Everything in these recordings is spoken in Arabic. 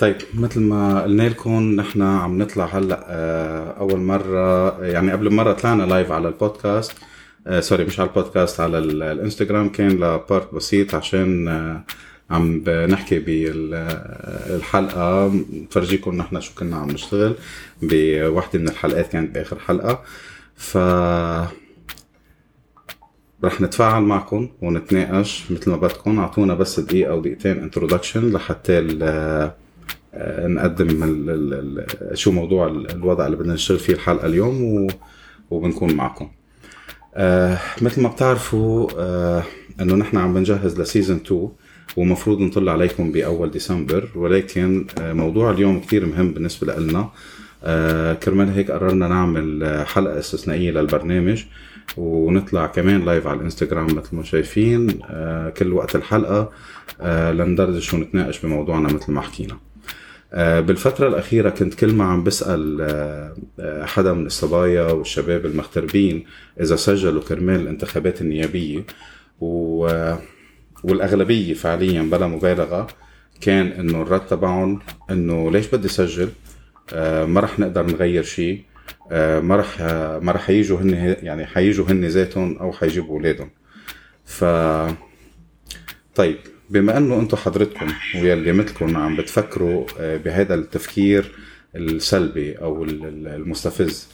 طيب مثل ما قلنا لكم نحن عم نطلع هلأ آه، أول مرة يعني قبل مرة طلعنا live على البودكاست آه sorry مش على البودكاست على الإنستغرام كان ل part بسيط عشان آه عم نحكي بالحلقة. نفرجيكم نحن شو كنا عم نشتغل بوحدة من الحلقات كانت بآخر حلقة. ف رح نتفاعل معكم ونتناقش مثل ما بدكم. أعطونا بس دقيقة أو دقيقتين introduction لحتى نقدم ال ال شو موضوع الوضع اللي بدنا نشتغل فيه الحلقة اليوم وبنكون معكم. آه مثل ما بتعرفوا آه إنه نحن عم بنجهز ل season 2 ومفروض نطل عليكم بأول ديسمبر ولكن آه موضوع اليوم كثير مهم بالنسبة لنا. آه كرمال هيك قررنا نعمل حلقة استثنائية للبرنامج ونطلع كمان live على الإنستغرام مثل ما شايفين آه كل وقت الحلقة آه لندردش ونتناقش بموضوعنا مثل ما حكينا. آه بالفترة الأخيرة كنت كل ما عم بسأل آه، آه، حدا من الصبايا والشباب المغتربين إذا سجلوا كرمال الانتخابات النيابية و والأغلبية فعليا بلا مبالغة كان إنه الرد تبعهم إنه ليش بدي سجل؟ ما رح نقدر نغير شيء ما رح ما رح يجوا هن يعني حيجوا هن ذاتهم أو حيجيبوا أولادهم. ف طيب بما انه أنتم حضرتكم ويلي مثلكم عم بتفكروا آه، بهذا التفكير السلبي أو المستفز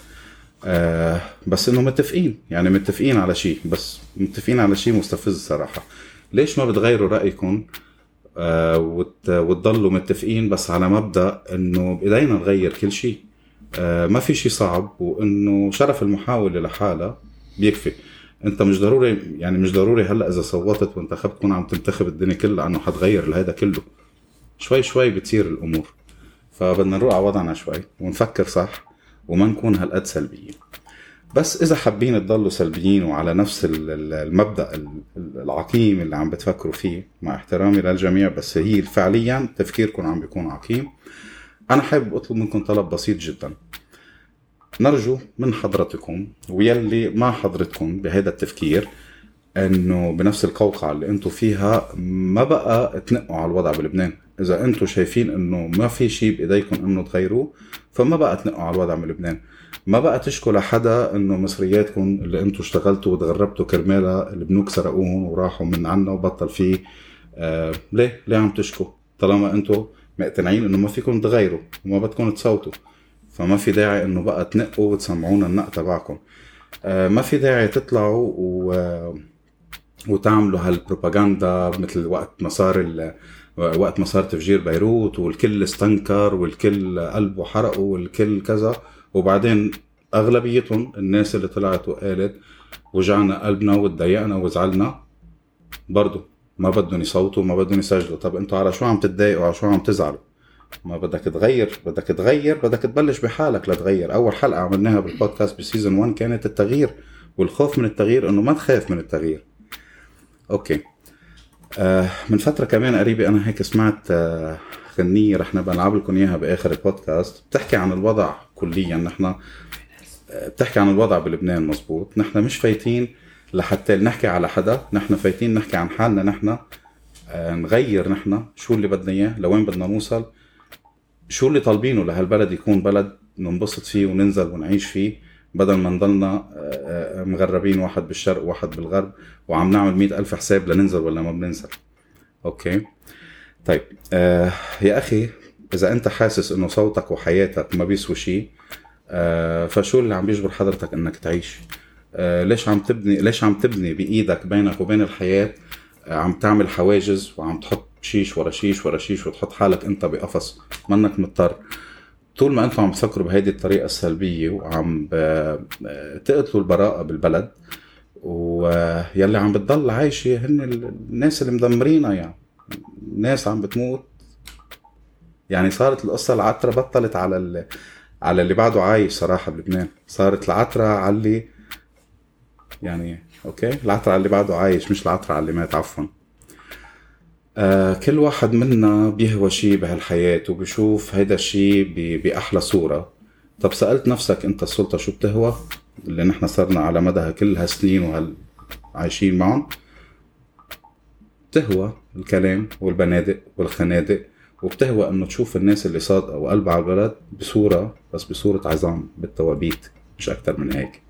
آه، بس انه متفقين يعني متفقين على شيء بس متفقين على شيء مستفز صراحة. ليش ما بتغيروا رأيكم؟ آه، وتضلوا متفقين بس على مبدأ انه بايدينا نغير كل شيء. ما في شيء صعب وانه شرف المحاولة لحالها بيكفي. انت مش ضروري يعني مش ضروري هلا إذا صوتت وانتخبت تكون عم تنتخب الدنيا كلها انه حتغير لهذا كله. شوي شوي بتصير الأمور. فبدنا نروح على وضعنا شوي ونفكر صح وما نكون هالقد سلبيين. بس إذا حابين تضلوا سلبيين وعلى نفس المبدأ العقيم اللي عم بتفكروا فيه مع احترامي للجميع بس هي فعليا تفكيركم عم بيكون عقيم. أنا حابب أطلب منكم طلب بسيط جدا. نرجو من حضرتكم ويلي مع حضرتكم بهذا التفكير إنه بنفس القوقعة اللي أنتم فيها ما بقى تنقوا على الوضع بلبنان. إذا أنتم شايفين إنه ما في شيء بإيديكم إنه تغيروه فما بقى تنقوا على الوضع بلبنان. ما بقى تشكوا لحدا إنه مصرياتكم اللي أنتم اشتغلتوا وتغربتوا كرمالها البنوك سرقوهم وراحوا من عنا وبطل في آه ليه؟ ليه عم تشكوا؟ طالما أنتم مقتنعين إنه ما فيكم تغيروا وما بدكم تصوتوا فما في داعي إنه بقى تنقوا وتسمعونا النق تبعكم. آه ما في داعي تطلعوا و وتعملوا هالبروباغندا مثل وقت ما صار وقت ما صار تفجير بيروت والكل استنكر والكل قلبه حرقه والكل كذا. وبعدين أغلبيتهم الناس اللي طلعت وقالت وجعنا قلبنا وتضايقنا وزعلنا برضه ما بدهم يصوتوا ما بدهم يسجلوا. طب أنتوا على شو عم تتضايقوا؟ على شو عم تزعلوا؟ ما بدك تغير بدك تغير بدك تبلش بحالك لتغير. أول حلقة عملناها بالبودكاست ب season 1 كانت التغيير والخوف من التغيير إنه ما تخاف من التغيير. okay. آه من فترة كمان قريبة أنا هيك سمعت آه غنية رح نبقى نلعب لكم إياها بآخر البودكاست. بتحكي عن الوضع كليا نحن آه بتحكي عن الوضع بلبنان مزبوط. نحن مش فايتين لحتى نحكي على حدا نحن فايتين نحكي عن حالنا نحن. آه نغير نحن شو اللي بدنا إياه لوين بدنا نوصل. شو اللي طالبينه لهالبلد يكون بلد ننبسط فيه وننزل ونعيش فيه بدل ما نضلنا آه، آه، مغربين واحد بالشرق وواحد بالغرب وعم نعمل مئة ألف حساب لننزل ولا ما بننزل. okay؟ طيب آه يا أخي إذا أنت حاسس إنه صوتك وحياتك ما بيسوي شيء آه فشو اللي عم بيجبر حضرتك إنك تعيش؟ آه ليش عم تبني ليش عم تبني بإيدك بينك وبين الحياة آه عم تعمل حواجز وعم تحط شيش ورا شيش ورا شيش وتحط حالك انت بقفص. منك مضطر. طول ما أنتم عم تفكروا بهيدي الطريقة السلبية وعم تقتلوا البراءة بالبلد ويلي عم بتضل عايشة هن الناس اللي مدمرينها يعني. ناس عم بتموت. يعني صارت القصة العترة بطلت على اللي على اللي بعده عايش صراحة بلبنان. صارت العترة على اللي يعني أوكي؟ العترة على اللي بعده عايش مش العترة على اللي مات عفوا. آه كل واحد منا بيهوى شيء بهالحياة وبشوف هيدا الشيء بأحلى صورة. طب سألت نفسك أنت السلطة شو بتهوى؟ اللي نحن صرنا على مدى كل هالسنين وهال عايشين معهم بتهوى الكلام والبنادق والخنادق وبتهوى إنه تشوف الناس اللي صادقه وقلبها على البلد بصورة بس بصورة عظام بالتوابيت مش أكتر من هيك.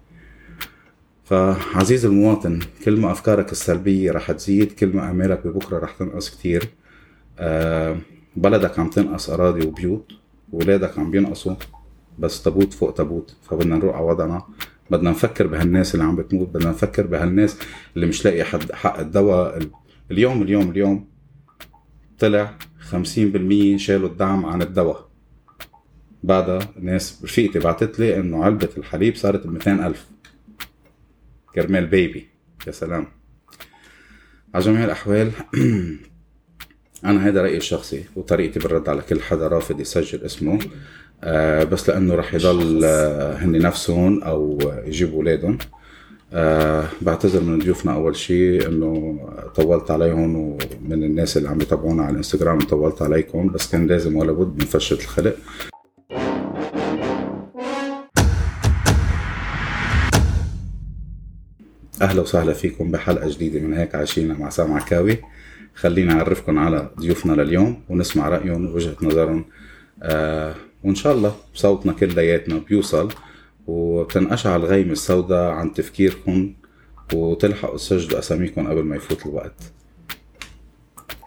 فعزيز المواطن كل ما أفكارك السلبية رح تزيد كل ما أعمالك ببكرة رح تنقص كتير. آه بلدك عم تنقص أراضي وبيوت ولادك عم بينقصوا بس تابوت فوق تابوت فبدنا نروح على وضعنا. بدنا نفكر بهالناس اللي عم بتموت بدنا نفكر بهالناس اللي مش لاقي حد حق الدواء. اليوم اليوم اليوم طلع 50% شالوا الدعم عن الدواء. بعدها ناس رفيقتي بعتت لي إنه علبة الحليب صارت ب 200 ألف. كرمال بيبي. يا سلام. على جميع الأحوال أنا هذا رأيي الشخصي وطريقتي بالرد على كل حدا رافض يسجل اسمه. آه بس لأنه رح يضل آه هن نفسهم أو يجيبوا أولادهم. آه بعتذر من ضيوفنا أول شيء إنه طولت عليهم ومن الناس اللي عم يتابعونا على الإنستغرام طولت عليكم بس كان لازم ولا بد من فشه الخلق. أهلا وسهلا فيكم بحلقة جديدة من هيك عايشين مع سام عكاوي خلينا نعرفكم على ضيوفنا لليوم ونسمع رأيهم ووجهة نظرهم. آه وإن شاء الله صوتنا كلياتنا بيوصل وتنقشع الغيمة السوداء عن تفكيركم وتلحقوا تسجلوا أساميكم قبل ما يفوت الوقت.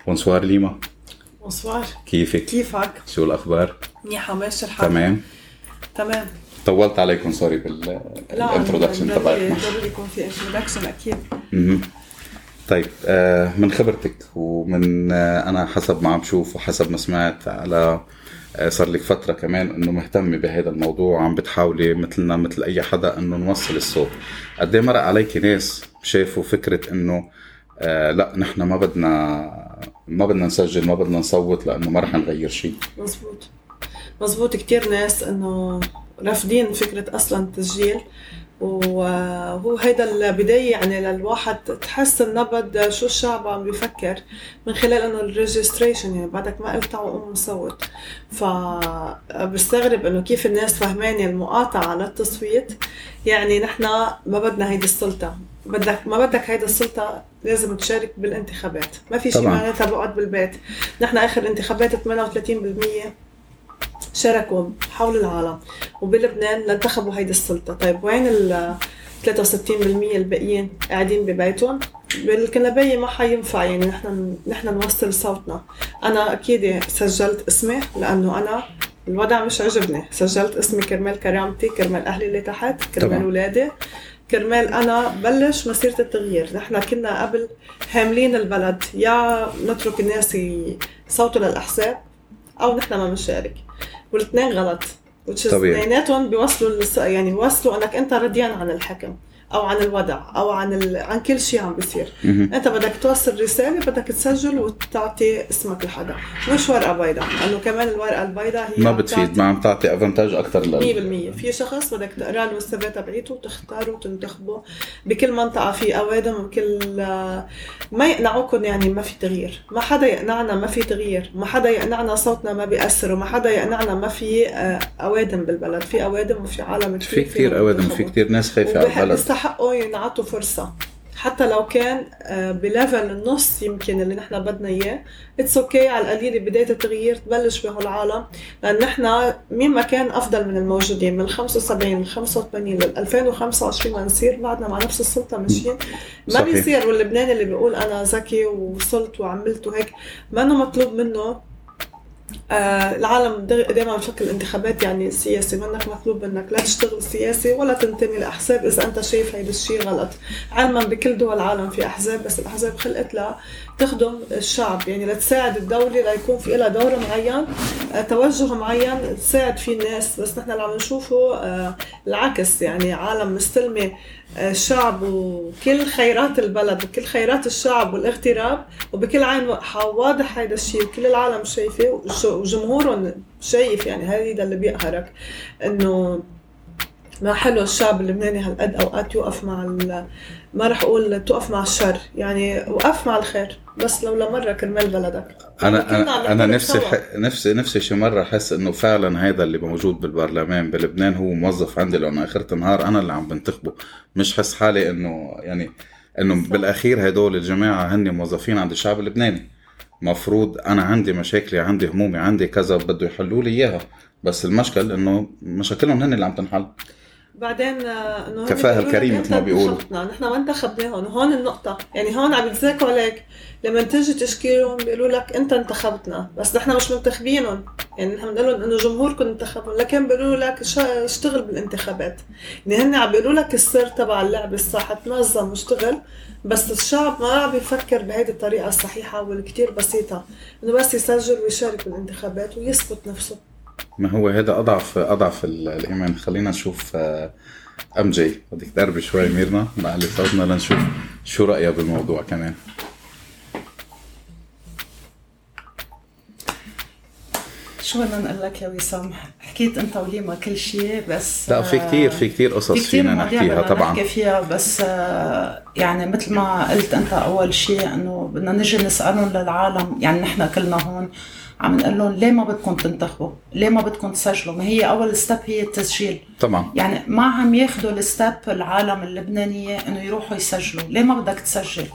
bonsoir ليما bonsoir كيفك؟ كيفك؟ شو الأخبار؟ منيحة ماشي الحال. تمام. تمام. طولت عليكم sorry بال introduction تبعك. ضروري يكون في introduction أكيد. طيب آه من خبرتك ومن آه أنا حسب ما عم بشوف وحسب ما سمعت على آه، صار لك فترة كمان إنه مهتمة بهذا الموضوع وعم بتحاولي مثلنا مثل أي حدا إنه نوصل الصوت. قد إيه مرق عليك ناس شافوا فكرة إنه آه لا نحن ما بدنا ما بدنا نسجل ما بدنا نصوت لأنه ما رح نغير شيء؟ مزبوط. مزبوط. كتير ناس إنه رافضين فكرة أصلا التسجيل. وهو هيدا البداية يعني للواحد تحس النبض شو الشعب عم بيفكر من خلال إنه الريجستريشن يعني بعدك ما قلت تعوا قوم صوت فبستغرب إنه كيف الناس فهمانة المقاطعة على التصويت يعني نحن ما بدنا هيدي السلطة. بدك ما بدك هيدا السلطة لازم تشارك بالانتخابات. ما في شيء معناتها بقعد بالبيت. نحن آخر انتخابات 38% شاركوا حول العالم وبلبنان انتخبوا هيدي السلطة. طيب وين ال 63% الباقيين قاعدين ببيتهم؟ بالكنبايه ما حينفع يعني نحن نحن نوصل صوتنا. أنا أكيد سجلت اسمي لأنه أنا الوضع مش عجبني. سجلت اسمي كرمال كرامتي كرمال أهلي اللي تحت كرمال اولادي كرمال أنا بلش مسيرة التغيير. نحن كنا قبل هاملين البلد يا نترك الناس يصوتوا للأحزاب أو نحن ما بنشارك. والاثنين غلط. طبيعي. اثنيناتهم بيوصلوا يعني بيوصلوا انك انت رضيان عن الحكم. أو عن الوضع أو عن ال... عن كل شيء عم بيصير. أنت بدك توصل رسالة بدك تسجل وتعطي اسمك لحدا. مش ورقه بيضاء لأنه كمان الورقة البيضاء هي ما بتفيد ما عم تعطي افنتاج أكثر ل 100% في شخص بدك تقرأ له السي تبعيته وتختاره وتنتخبه بكل منطقة في أوادم وكل ما يقنعوكم يعني ما في تغيير. ما حدا يقنعنا ما في تغيير. ما حدا يقنعنا صوتنا ما بيأثر. وما حدا يقنعنا ما في آه، أوادم بالبلد. في أوادم وفي عالم كثير في كثير أوادم في كثير ناس خايفة على البلد. حقه ينعطوا فرصة. حتى لو كان آه، ب level النص يمكن اللي نحن بدنا إياه. it's okay على القليل بداية التغيير تبلش بهالعالم لأن نحن مين ما كان أفضل من الموجودين من 75 ل 85 لل 2025 لنصير بعدنا مع نفس السلطة ماشيين. ما بيصير واللبناني اللي بيقول أنا ذكي ووصلت وعملت وهيك ما إنه مطلوب منه آه العالم دائما بفكر الانتخابات يعني سياسي. منك مطلوب منك لا تشتغل سياسي ولا تنتمي لأحزاب. إذا أنت شايف هيدا الشيء غلط. علما بكل دول العالم في أحزاب بس الأحزاب خلقت لتخدم الشعب. يعني لتساعد الدولة ليكون في لها دور معين آه توجه معين تساعد فيه الناس. بس نحن اللي عم نشوفه آه العكس. يعني عالم مستلمة الشعب وكل خيرات البلد وكل خيرات الشعب والاغتراب وبكل عين واضح هذا الشيء وكل العالم شايفه وجمهورهم شايف يعني هذا اللي بيقهرك إنه ما حلو الشعب اللبناني هالقد أوقات يوقف مع ما رح أقول توقف مع الشر يعني وقف مع الخير بس لو لمرة كرمال بلدك. أنا أنا, أنا نفسي نفسي نفسي شي مرة أحس إنه فعلا هذا اللي موجود بالبرلمان بلبنان هو موظف عندي لأنه اخرة النهار أنا اللي عم بنتخبه مش حس حالي إنه يعني إنه بالأخير هدول الجماعة هن موظفين عند الشعب اللبناني. مفروض أنا عندي مشاكلي عندي همومي عندي كذا بده يحلوا لي إياها. بس المشكل إنه مشاكلهم هن اللي عم تنحل. بعدين آه، إنه كفاها الكريم مثل ما بيقولوا. نحن ما انتخبناهم وهون النقطة. يعني هون عم يتذاكوا عليك لما تيجي تشكيلهم بيقولوا لك إنت انتخبتنا بس نحن مش منتخبينهم. يعني نحن بنقول لهم إنه جمهوركم انتخبهم لكن بيقولوا لك اشتغل بالانتخابات. يعني هن عم بيقولوا لك السر تبع اللعبة الصح تنظم واشتغل بس الشعب ما عم يفكر بهيدي الطريقة الصحيحة والكتير بسيطة. إنه بس يسجل ويشارك بالانتخابات ويثبت نفسه. ما هو هذا أضعف أضعف الإيمان. خلينا نشوف آه، أم جي. بدك تقربي شوي ميرنا؟ نعلي صوتنا لنشوف شو رايها بالموضوع كمان. شو بدنا نقول لك يا وسام؟ حكيت أنت وليما كل شيء بس لا في كثير في كثير قصص في فينا نحكيها طبعا. نحكي فيها بس آه، يعني مثل ما قلت أنت أول شيء إنه بدنا نجي نسألهم للعالم. يعني نحن كلنا هون عم نقول لهم ليه ما بدكم تنتخبوا؟ ليه ما بدكم تسجلوا؟ ما هي أول step هي التسجيل طبعا يعني ما عم ياخذوا ال step العالم اللبنانية إنه يروحوا يسجلوا، ليه ما بدك تسجل؟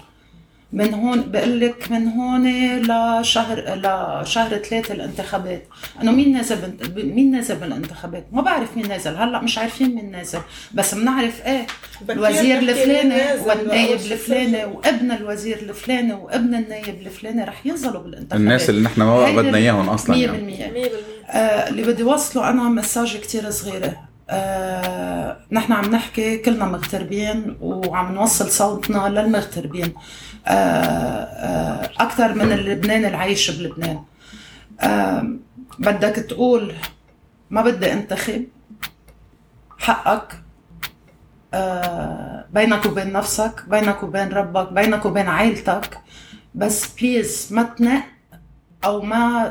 من هون بقول لك من هون لشهر لشهر ثلاثة الانتخابات. انه مين نازل مين نازل بالانتخابات؟ ما بعرف مين نازل. هلأ مش عارفين مين نازل. بس بنعرف إيه الوزير الفلاني والنايب الفلاني وابن الوزير الفلاني وابن النايب الفلاني رح ينزلوا بالانتخابات. الناس اللي نحن ما بدنا إياهم أصلا 100% يعني. 100% آه اللي بدي وصله أنا مساج كتير صغيرة. آه نحن عم نحكي كلنا مغتربين وعم نوصل صوتنا للمغتربين. آه آه أكثر من اللبنان العايش بلبنان. آه بدك تقول ما بدي أنتخب حقك بينك وبين نفسك بينك وبين ربك بينك وبين عائلتك. بس please ما تنق أو ما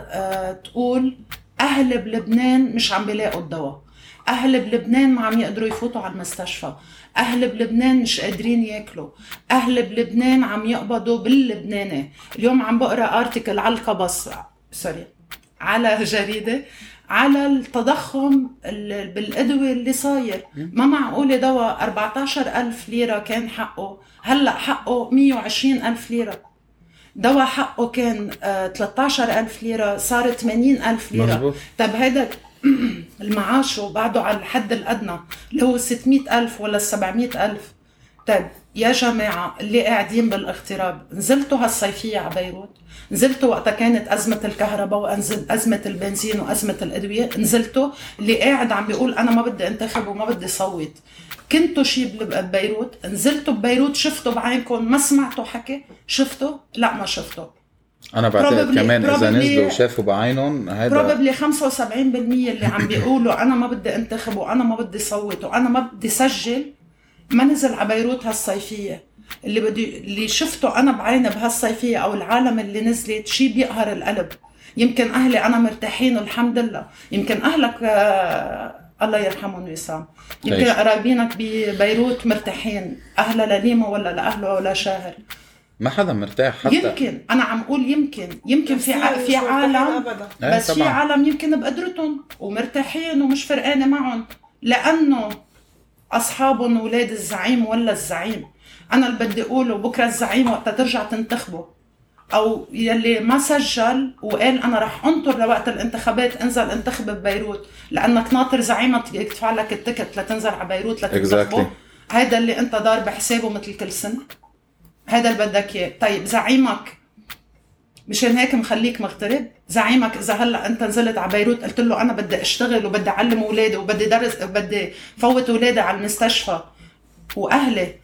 تقول أهل بلبنان مش عم بيلاقوا الدواء. أهل بلبنان ما عم يقدروا يفوتوا على المستشفى. أهل بلبنان مش قادرين ياكلوا. أهل بلبنان عم يقبضوا باللبناني. اليوم عم بقرأ article على القبس sorry على جريدة على التضخم بالأدوية اللي صاير. ما معقولة دواء 14 ألف ليرة كان حقه. هلأ حقه 120 ألف ليرة. دواء حقه كان 13 آه، ليرة صار 80 ألف ليرة. طب هذا المعاش بعده على الحد الأدنى اللي هو 600 ألف ولا 700 ألف. طيب يا جماعة اللي قاعدين بالاغتراب نزلتوا هالصيفية على بيروت؟ نزلتوا وقتها كانت أزمة الكهرباء وأزمة البنزين وأزمة الأدوية؟ نزلتوا؟ اللي قاعد عم بيقول أنا ما بدي أنتخب وما بدي صوت. كنتوا شي ببيروت؟ نزلتوا ببيروت شفتوا بعينكم؟ ما سمعتوا حكي؟ شفتوا؟ لا ما شفتوا. أنا بعتقد كمان إذا نزلوا وشافوا بعينهم هذا بروبلي 75% اللي عم بيقولوا أنا ما بدي أنتخب وأنا ما بدي صوت وأنا ما بدي سجل ما نزل على بيروت هالصيفية. اللي بدي اللي شفته أنا بعيني بهالصيفية أو العالم اللي نزلت شيء بيقهر القلب. يمكن أهلي أنا مرتاحين والحمد لله. يمكن أهلك آه الله يرحمهم وسام يمكن قرايبينك ببيروت مرتاحين أهلا لليمه ولا لأهله ولا شاهر. ما حدا مرتاح حتى. يمكن. أنا عم أقول يمكن. يمكن في ع... في عالم إيه، بس في عالم يمكن بقدرتهم ومرتاحين ومش فرقانة معهم. لأنه اصحابهم أولاد الزعيم ولا الزعيم. أنا اللي بدي أقوله بكرة الزعيم وقتها ترجع تنتخبه. أو يلي ما سجل وقال أنا رح أنطر لوقت الانتخابات انزل انتخب ببيروت. لأنك ناطر زعيمك يدفع لك التكت لتنزل على بيروت لتنتخبه. Exactly. هيدا اللي أنت دار بحسابه مثل كل سنة. هذا اللي بدك إياه. طيب زعيمك. مشان هيك مخليك مغترب. زعيمك إذا هلأ أنت نزلت على بيروت قلت له أنا بدي أشتغل وبدي أعلم أولادي وبدي درس بدي فوت أولادي على المستشفى وأهلي.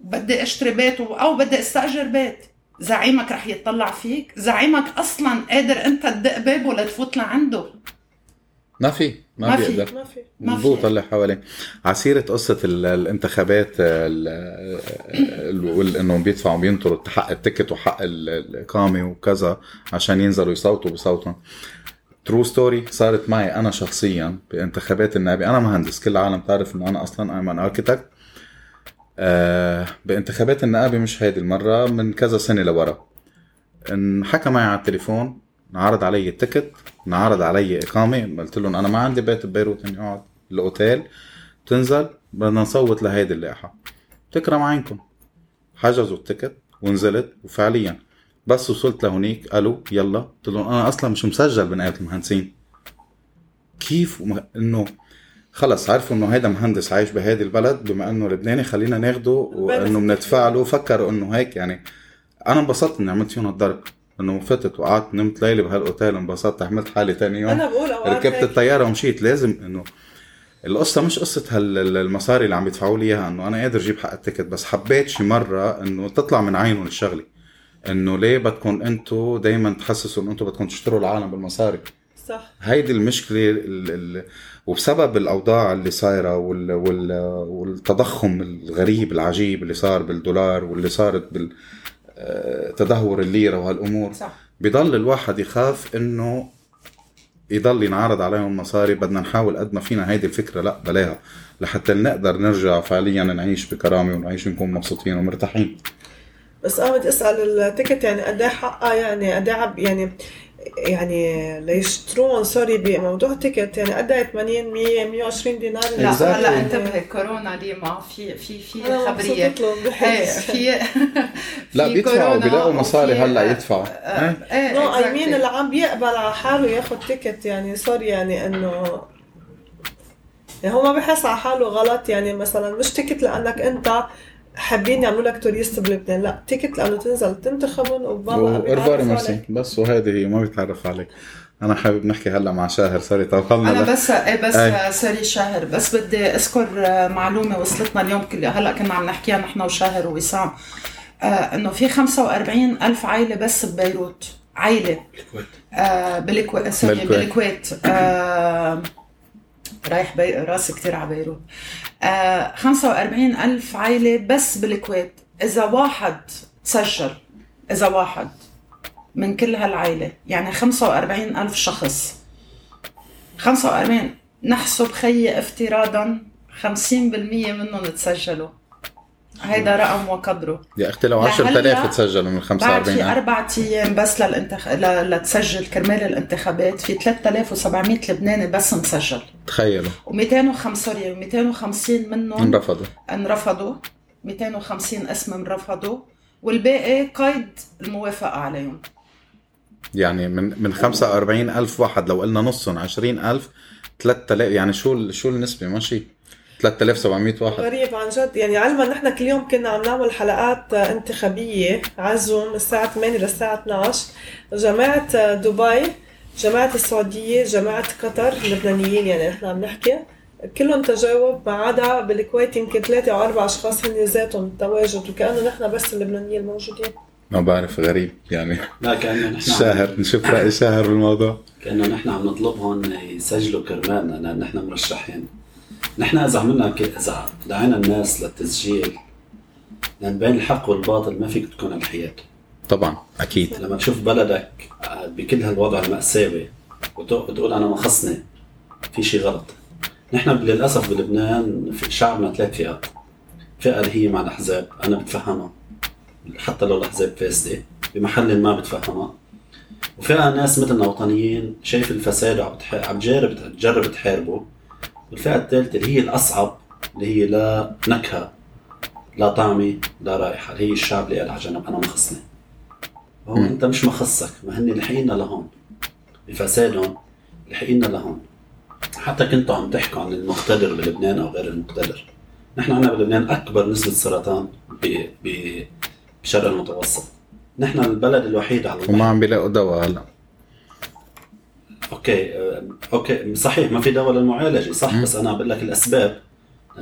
بدي أشتري بيت أو بدي أستأجر بيت. زعيمك رح يتطلع فيك. زعيمك أصلا قادر أنت تدق بابه لتفوت لعنده. ما في ما, ما بيقدر. ما في مضبوط اللي حواليه. على سيرة قصة الانتخابات انه بيدفعوا بينطروا حق ال ticket وحق الإقامة وكذا عشان ينزلوا يصوتوا بصوتهم. true story صارت معي أنا شخصيا بانتخابات النائبة أنا مهندس كل العالم تعرف إنه أنا أصلا I'm an architect بانتخابات النائبة مش هيدي المرة من كذا سنة لورا. انحكى معي على التليفون عرض علي التكت انعرض علي إقامة. قلت لهم أنا ما عندي بيت ببيروت إني أقعد الاوتيل تنزل بدنا نصوت لهيدي اللائحة. تكرم عينكم. حجزوا التكت ونزلت وفعليا. بس وصلت لهونيك قالوا يلا. قلت لهم أنا أصلا مش مسجل بنقابه المهندسين. كيف؟ وم... إنه خلص عرفوا إنه هيدا مهندس عايش بهذه البلد بما إنه لبناني خلينا ناخده وإنه بندفع له فكروا إنه هيك يعني. أنا انبسطت إني عملت فيهم الضرب انه فتت وقعدت نمت ليله بهالأوتيل انبسطت عملت حالي تاني يوم. أنا بقول ركبت. الطيارة ومشيت. لازم إنه القصة مش قصة هالمصاري اللي عم يدفعوا لي إياها إنه أنا قادر أجيب حق التيكت بس حبيت شي مرة إنه تطلع من عينهم الشغلة. إنه ليه بدكم انتو دايما تحسسوا إنه انتو بدكم تشتروا العالم بالمصاري؟ صح. هيدي المشكلة ال ال وبسبب الأوضاع اللي صايرة وال وال والتضخم الغريب العجيب اللي صار بالدولار واللي صارت بال تدهور الليرة وهالأمور. صح. بضل الواحد يخاف إنه يضل ينعرض عليهم مصاري. بدنا نحاول قد ما فينا هيدي الفكرة لا بلاها. لحتى نقدر نرجع فعليا نعيش بكرامة ونعيش نكون مبسوطين ومرتاحين. بس قامت أسأل التيكت يعني قد إيه حقها يعني قد إيه يعني يعني ليشترون sorry بموضوع ال ticket يعني قد إيه 80 100 120 دينار لا Exactly. هلا انتبهي كورونا ليما في في في خبرية إيه بحس في لا بيدفعوا بيلاقوا مصاري هلا يدفعوا آه، إيه؟ إيه no I mean. اللي عم بيقبل على حاله ياخذ ticket يعني sorry يعني إنه يعني هو ما بحس على حاله غلط يعني مثلا مش ticket لأنك أنت حابين يعملوا لك tourist بلبنان. لا ticket لأنه تنزل تنتخبهم بيتعرفوا ميرسي عليك. بس وهذه هي ما بيتعرف عليك. أنا حابب نحكي هلأ مع شاهر. sorry طولنا أنا. بس إيه بس أي. sorry شاهر بس بدي أذكر آه، معلومة وصلتنا اليوم كل هلأ كنا عم نحكيها نحن وشاهر ووسام. آه إنه في 45 ألف عائله بس ببيروت. عائله الكويت آه بالكويت sorry بالكويت. بالكويت. آه رايح بي... راسي كتير على بيروت. آه 45 ألف عائلة بس بالكويت. إذا واحد تسجل إذا واحد من كل هالعائلة يعني 45 ألف شخص. 45 نحسب خيي افتراضا 50% منهم تسجلوا. هيدا رقم وقدره. يا أختي لو لهلأ 10000 تسجلوا من بعد 45 في ألف. أربع أيام بس للانتخ... ل... لتسجل كرمال الانتخابات في 3700 لبناني بس مسجل. تخيلوا. و205 سوري 250 منهم انرفضوا. انرفضوا. 250 اسم انرفضوا. والباقي قيد الموافقة عليهم. يعني من من 45 ألف واحد لو قلنا نصهم 20 ألف 3000 يعني شو شو النسبة؟ ماشي. 3700 واحد. غريب عن جد. يعني علما نحن كل يوم كنا عم نعمل حلقات انتخابية على زوم الساعة 8 للساعة 12 جماعة دبي جماعة السعودية جماعة قطر اللبنانيين يعني نحن عم نحكي كلهم تجاوب ما عدا بالكويت يمكن ثلاثة أو أربع أشخاص هن ذاتهم تواجد وكأنه نحن بس اللبنانيين الموجودين. ما بعرف غريب يعني. لا كأنه نحن شاهر. نشوف رأي شاهر بالموضوع. كأنه نحن عم نطلبهم يسجلوا كرمالنا لأن نحن مرشحين. نحن إذا عملنا. إذا دعينا الناس للتسجيل لأن بين الحق والباطل ما فيك تكون الحياة. طبعا أكيد. لما تشوف بلدك آه، بكل هالوضع المأساوي وت- وتقول أنا ما خصني في شيء غلط. نحن للأسف بلبنان في شعبنا ثلاث فئات. فئة اللي هي مع الأحزاب أنا بتفهمها. حتى لو الأحزاب فاسدة بمحل ما بتفهمها. وفئة ناس مثلنا وطنيين شايف الفساد وعم عم تجرب تجرب تحاربه. والفئة الثالثة اللي هي الأصعب اللي هي لا نكهة لا طعمة لا رائحة اللي هي الشعب اللي قال على جنب أنا ما خصني هو. أنت مش مخصك ما هن لحقينا لهون بفسادهم لحقينا لهون. حتى كنتوا عم تحكوا عن المقتدر بلبنان أو غير المقتدر. نحن عندنا بلبنان أكبر نسبة سرطان ب- ب- بالشرق المتوسط. نحن البلد الوحيد على وما عم بيلاقوا دواء هلا. أوكي آه، أوكي صحيح ما في دواء للمعالجة صح. بس أنا بقول لك الأسباب.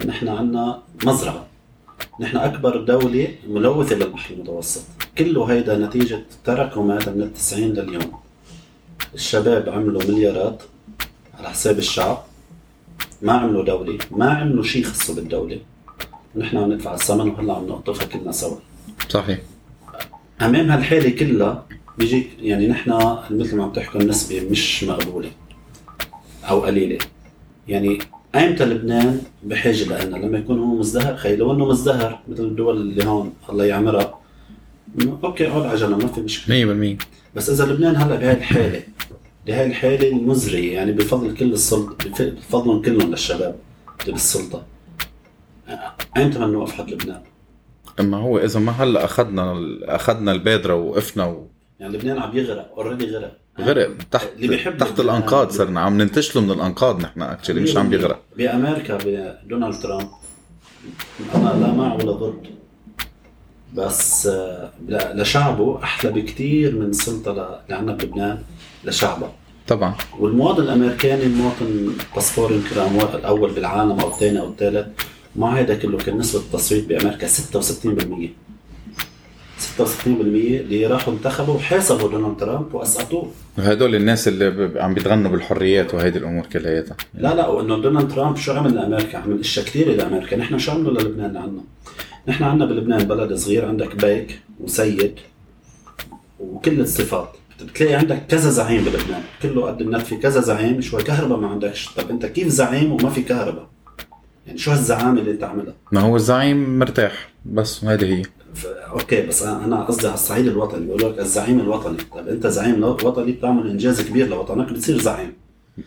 نحن عندنا مزرعة. نحن أكبر دولة ملوثة للبحر المتوسط. كله هيدا نتيجة تراكمات من التسعين لليوم. الشباب عملوا مليارات على حساب الشعب. ما عملوا دولة ما عملوا شيء خصو بالدولة. ونحن عم ندفع الثمن وهلا عم نقطفها كلنا سوا. صحيح. أمام هالحالة كلها بيجيك يعني نحن مثل ما عم تحكوا النسبة مش مقبولة أو قليلة. يعني ايمتى لبنان بحاجة لنا لما يكون هو مزدهر خي لو إنه مزدهر مثل الدول اللي هون الله يعمرها أوكي اقعد على جنب ما في مشكلة. 100% بس إذا لبنان هلأ بهاي الحالة بهاي الحالة المزرية يعني بفضل كل السلطه بفضلهم كلهم للشباب اللي بالسلطة. ايمتى بدنا نوقف حد لبنان؟ أما هو إذا ما هلأ أخذنا أخذنا البادرة ووقفنا و... يعني لبنان عم يغرق already غرق. غرق. تحت اللي بيحب تحت الأنقاض صرنا عم ننتشله من الأنقاض نحن actually مش عم بيغرق بأمريكا بدونالد ترامب. أنا لا مع ولا ضد. بس آه، لشعبه أحلى بكثير من السلطه اللي عندنا بلبنان لشعبه. طبعا. والمواطن الأمريكاني المواطن باسبور يمكن الأول بالعالم أو الثاني أو الثالث مع هذا كله كان نسبة التصويت بأمريكا 66% 66% اللي راحوا انتخبوا وحاسبوا دونالد ترامب وأسقطوه. هدول الناس اللي عم بيتغنوا بالحريات وهيدي الأمور كلياتها. لا لا وإنه دونالد ترامب شو عمل لأمريكا؟ عمل إشياء كثيره لامريكا، نحن شو عملوا للبنان عنا؟ نحن عنا بلبنان بلد صغير عندك بيك وسيد وكل الصفات. بتلاقي عندك كذا زعيم بلبنان. كله قد النت في كذا زعيم شوي كهرباء ما عندكش. طب أنت كيف زعيم وما في كهرباء؟ يعني شو هالزعامة اللي أنت عاملها ما هو الزعيم مرتاح بس هذه هي. أوكي بس أنا أنا قصدي على الصعيد الوطني. بقول لك الزعيم الوطني. طب أنت زعيم وطني بتعمل إنجاز كبير لوطنك بتصير زعيم.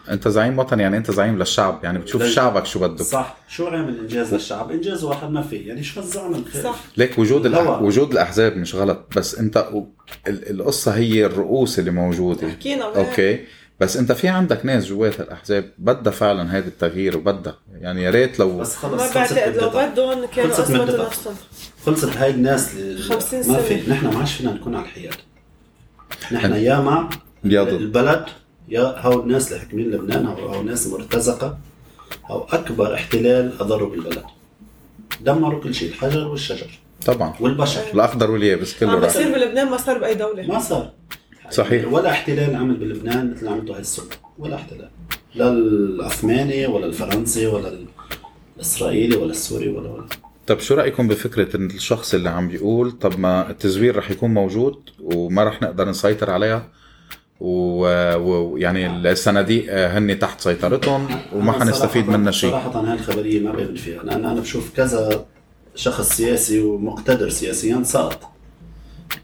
أنت زعيم وطن يعني أنت زعيم للشعب. يعني بتشوف لل- شعبك شو بده صح. شو عمل إنجاز للشعب؟ إنجاز واحد ما في. يعني شو هالزعم الخير صح. ليك وجود الأح... وجود الأحزاب مش غلط. بس انت ال- القصة هي الرؤوس اللي موجودة. حكينا. أوكي. بس انت في عندك ناس جوات الأحزاب بدها فعلا هذا التغيير وبدها. يعني يا ريت لو بس خلص ما خلصت بعتقد لو. بدهم كانوا خلصت اثبتوا. نفسهم. خلصت هاي الناس اللي 50 ما سنة. في نحن ما عادش فينا نكون على الحياد. نحن يا مع يا ضد. البلد يا هو الناس اللي حاكمين لبنان هو, هو ناس مرتزقة هو أكبر احتلال أضروا بالبلد. دمروا كل شيء الحجر والشجر. طبعا. والبشر. الأخضر واليابس كله عم راح. بيصير بلبنان ما صار بأي دولة. ما صار. صحيح. ولا احتلال عمل بلبنان مثل اللي عملته السلطه ولا احتلال. لا العثماني ولا الفرنسي ولا الإسرائيلي ولا السوري ولا ولا. طب شو رأيكم بفكرة إن الشخص اللي عم بيقول طب ما التزوير رح يكون موجود وما رح نقدر نسيطر عليها؟ و- ويعني الصناديق هن تحت سيطرتهم وما حنستفيد منها شيء. صراحة هاي الخبرية ما بآمن فيها. لأن أنا بشوف كذا شخص سياسي ومقتدر سياسيا سقط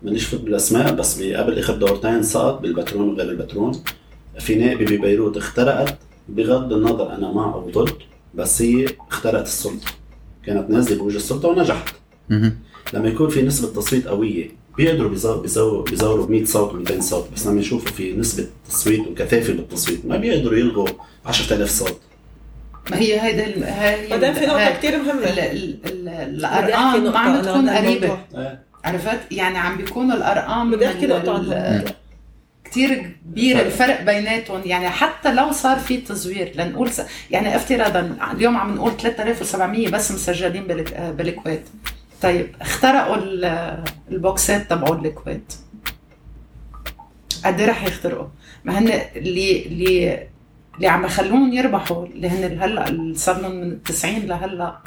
مانيش فوت بالأسماء بس قبل آخر دورتين سقط بالبترون وغير البترون في نائبة ببيروت اخترقت بغض النظر أنا مع أو ضد بس هي اخترقت السلطة. كانت نازلة بوجه السلطة ونجحت. لما يكون في نسبة تصويت قوية بيقدروا بيزو- بيزو- بيزوروا ب 100 صوت و200 صوت بس لما يشوفوا في نسبة تصويت وكثافة بالتصويت ما بيقدروا يلغوا 10000 صوت. ما هي هيدا ال- هاي بعدين في نقطة هاي- كثير ال- مهمة. ال- ال- بدي أحكي الارقام نقطة ما عم على بتكون عرفت؟ يعني عم بيكونوا الأرقام بدي أحكي. كتير كبير الفرق بيناتهم. يعني حتى لو صار في تزوير لنقول س... يعني افتراضا اليوم عم نقول 3700 بس مسجلين بالك... بالكويت. طيب اخترقوا ال- البوكسات تبعون الكويت. قد إيه رح يخترقوا؟ ما هن اللي اللي اللي عم يخلوهم يربحوا اللي هن هلا صار لهم من 90 لهلا.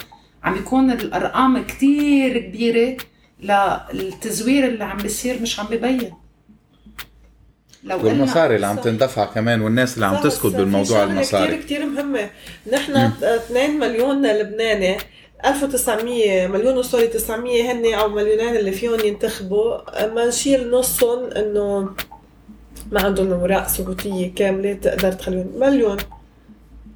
عم يكون الأرقام كتير كبيرة. للتزوير اللي عم بيصير مش عم ببين. لو والمصاري اللي عم. تندفع كمان والناس اللي عم تسكت بالموضوع المصاري. كتير كتير مهمة. نحن 2 مليون لبناني 1900 مليون وسوري 900 هن أو مليونين اللي فيهم ينتخبوا ما نشيل نصهم إنه ما عندهم اوراق ثبوتية كاملة تقدر تخليهم. مليون.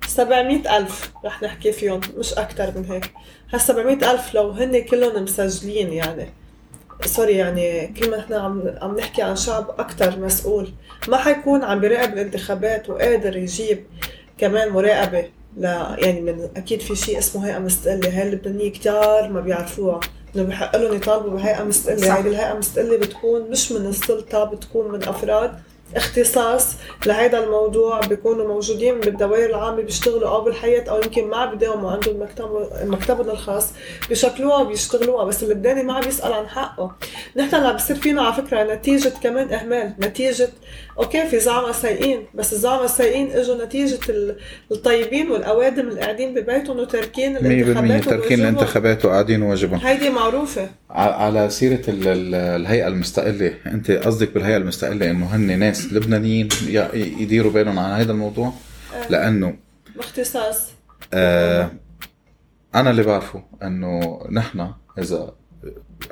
700 ألف رح نحكي فيهم مش أكتر من هيك. هال 700 ألف لو هن كلهم مسجلين يعني. سوري يعني كل ما نحن عم عم نحكي عن شعب أكتر مسؤول. ما حيكون عم بيراقب الانتخابات وقادر يجيب كمان مراقبة لا يعني من أكيد في شيء اسمه هيئة مستقلة. هاي اللبنانية كتار ما بيعرفوها. إنه بحق لهم يطالبوا بهيئة. مستقلة. هيدي الهيئة المستقلة بتكون مش من السلطة بتكون من أفراد اختصاص لهيدا الموضوع بيكونوا موجودين بالدوائر العامة بيشتغلوا أو بالحياة أو يمكن ما بداوموا عندهم مكتب مكتبهم الخاص بيشكلوها وبيشتغلوها بس اللبناني ما عم يسأل عن حقه. نحن اللي بصير فينا على فكرة نتيجة كمان إهمال نتيجة أوكي في زعماء سيئين بس الزعماء السيئين إجوا نتيجة ال- الطيبين والأوادم اللي قاعدين ببيتهم وتاركين 100% الانتخابات تركين وواجبهم. الانتخابات وقاعدين واجبهم هيدي معروفة. ع- على سيرة ال- ال- الهيئة المستقلة أنت قصدك بالهيئة المستقلة إنه هن ناس لبنانيين يديروا بالهم عن هذا الموضوع؟ لأنه باختصاص. آه أنا اللي بعرفه إنه نحن إذا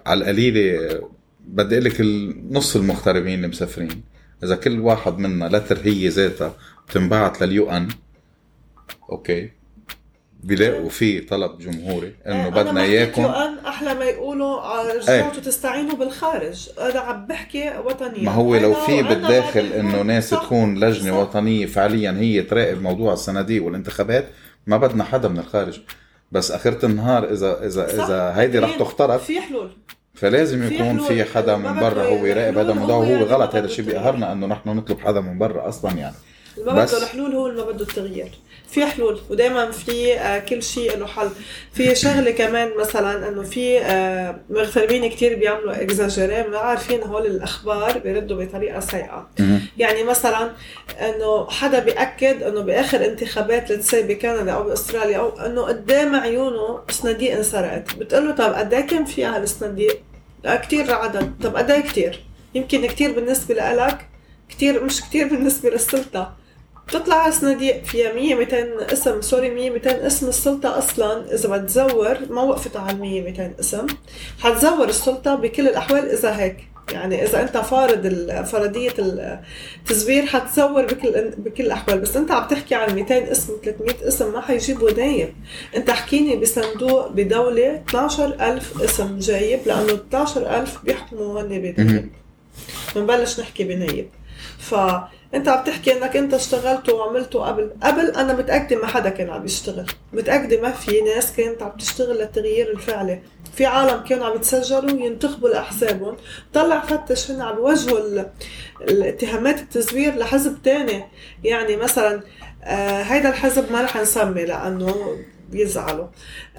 على القليلة بدي أقول لك النص المغتربين اللي مسافرين إذا كل واحد منا لتر هي ذاتها بتنبعت لليو أن أوكي. بيلاقوا في طلب جمهوري إنه أنا بدنا إياكم. أحلى ما يقولوا آه، رجعتوا تستعينوا بالخارج. أنا عم بحكي وطنيا. ما هو لو في بالداخل إنه ناس صح، تكون لجنة صح. وطنية فعليا هي تراقب موضوع الصناديق والانتخابات ما بدنا حدا من الخارج. بس آخرة النهار اذا اذا. إذا هيدي رح تخترق في حلول. فلازم يكون. في حدا ما من برا هو يراقب هذا الموضوع هو وهو غلط ما هذا الشيء. بيقهرنا إنه نحن نطلب حدا من برا أصلا يعني ما بس- بده الحلول هو اللي ما بده التغيير في حلول ودائما في آه، كل شيء له حل في شغلة كمان مثلا إنه في آه، مغتربين كتير بيعملوا اكزاجيري ما عارفين هول الأخبار بيردوا بطريقة سيئة. يعني مثلا إنه حدا بيأكد إنه بآخر انتخابات لتسي بكندا أو بأستراليا أو إنه قدام عيونه صناديق انسرقت بتقول له طب قد إيه كان فيها هالصناديق؟ لا كثير عدد. طب قد إيه كثير؟ يمكن كثير بالنسبة لك كتير مش كتير بالنسبة للسلطة. بتطلع صناديق فيها 100 200 اسم سوري 100 200 اسم السلطة أصلا. إذا بتزور ما وقفت على 100 200 اسم. حتزور السلطة بكل الأحوال إذا هيك. يعني إذا أنت فارض ال- فرضية التزوير حتزور بكل بكل الأحوال. بس أنت عم تحكي عن 200 اسم 300 اسم ما حيجيبوا نايب أنت حكيني بصندوق بدولة 12000 اسم جايب لأنه 12000 بيحكموا هن مهم. بنبلش نحكي بنايب. فانت عم تحكي انك انت اشتغلت وعملته قبل قبل أنا متأكدة ما حدا كان عم يشتغل. متأكدة ما في ناس كانت عم تشتغل للتغيير الفعلي. في عالم كانوا عم يتسجلوا وينتخبوا لأحزابهم. طلع فتش هن عم يوجهوا ال- الاتهامات التزوير لحزب تاني. يعني مثلا آه هيدا الحزب ما رح نسمي لأنه بيزعلوا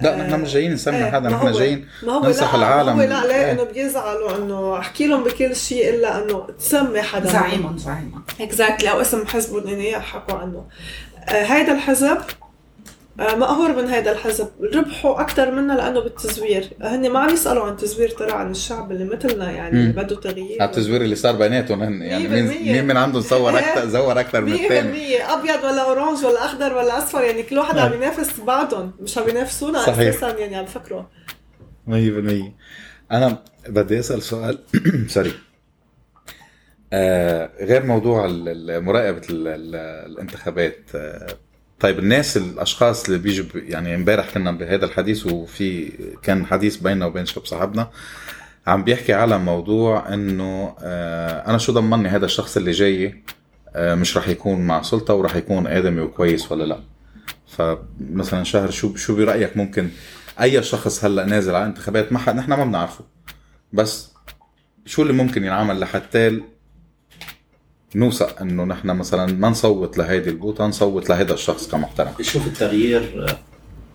لا نحن مش جايين نسمي إيه، حدا نحن جايين ما هو ننصح لا العالم. ما هو لا ليه إيه. إنه بيزعلوا إنه أحكي لهم بكل شيء إلا إنه تسمي حدا زعيما زعيما اكزاكتلي أو اسم حزبهم اللي يحكوا عنه آه هيدا الحزب آه مقهور من هيدا الحزب. ربحوا أكثر منا لأنه بالتزوير. هن ما عم يسألوا عن تزوير ترى عن الشعب اللي مثلنا يعني اللي بده تغيير. على التزوير اللي صار بيناتهم هن يعني مين 100% مين من عنده صور. أكثر زور أكثر من الثاني؟ 100% أبيض ولا orange ولا أخضر ولا أصفر يعني كل واحد عم إيه. ينافس بعضهم. مش عم ينافسونا صحيح. أساسا يعني عم فكروا. 100% أنا بدي أسأل سؤال. سوري آه غير موضوع مراقبة ال- ال- الانتخابات آه طيب الناس الأشخاص اللي بيجوا يعني امبارح كنا بهذا الحديث وفي كان حديث بيننا وبين شاب صاحبنا عم بيحكي على موضوع إنه آه أنا شو ضمني هذا الشخص اللي جاي آه مش رح يكون مع سلطة ورح يكون آدمي وكويس ولا لا؟ فمثلا شهر شو شو برأيك ممكن أي شخص هلأ نازل على انتخابات؟ ما نحن ما بنعرفه. بس شو اللي ممكن ينعمل لحتى نوثق إنه نحن مثلا ما نصوت لهيدي البوطه نصوت لهيدا الشخص كمحترم. شوف التغيير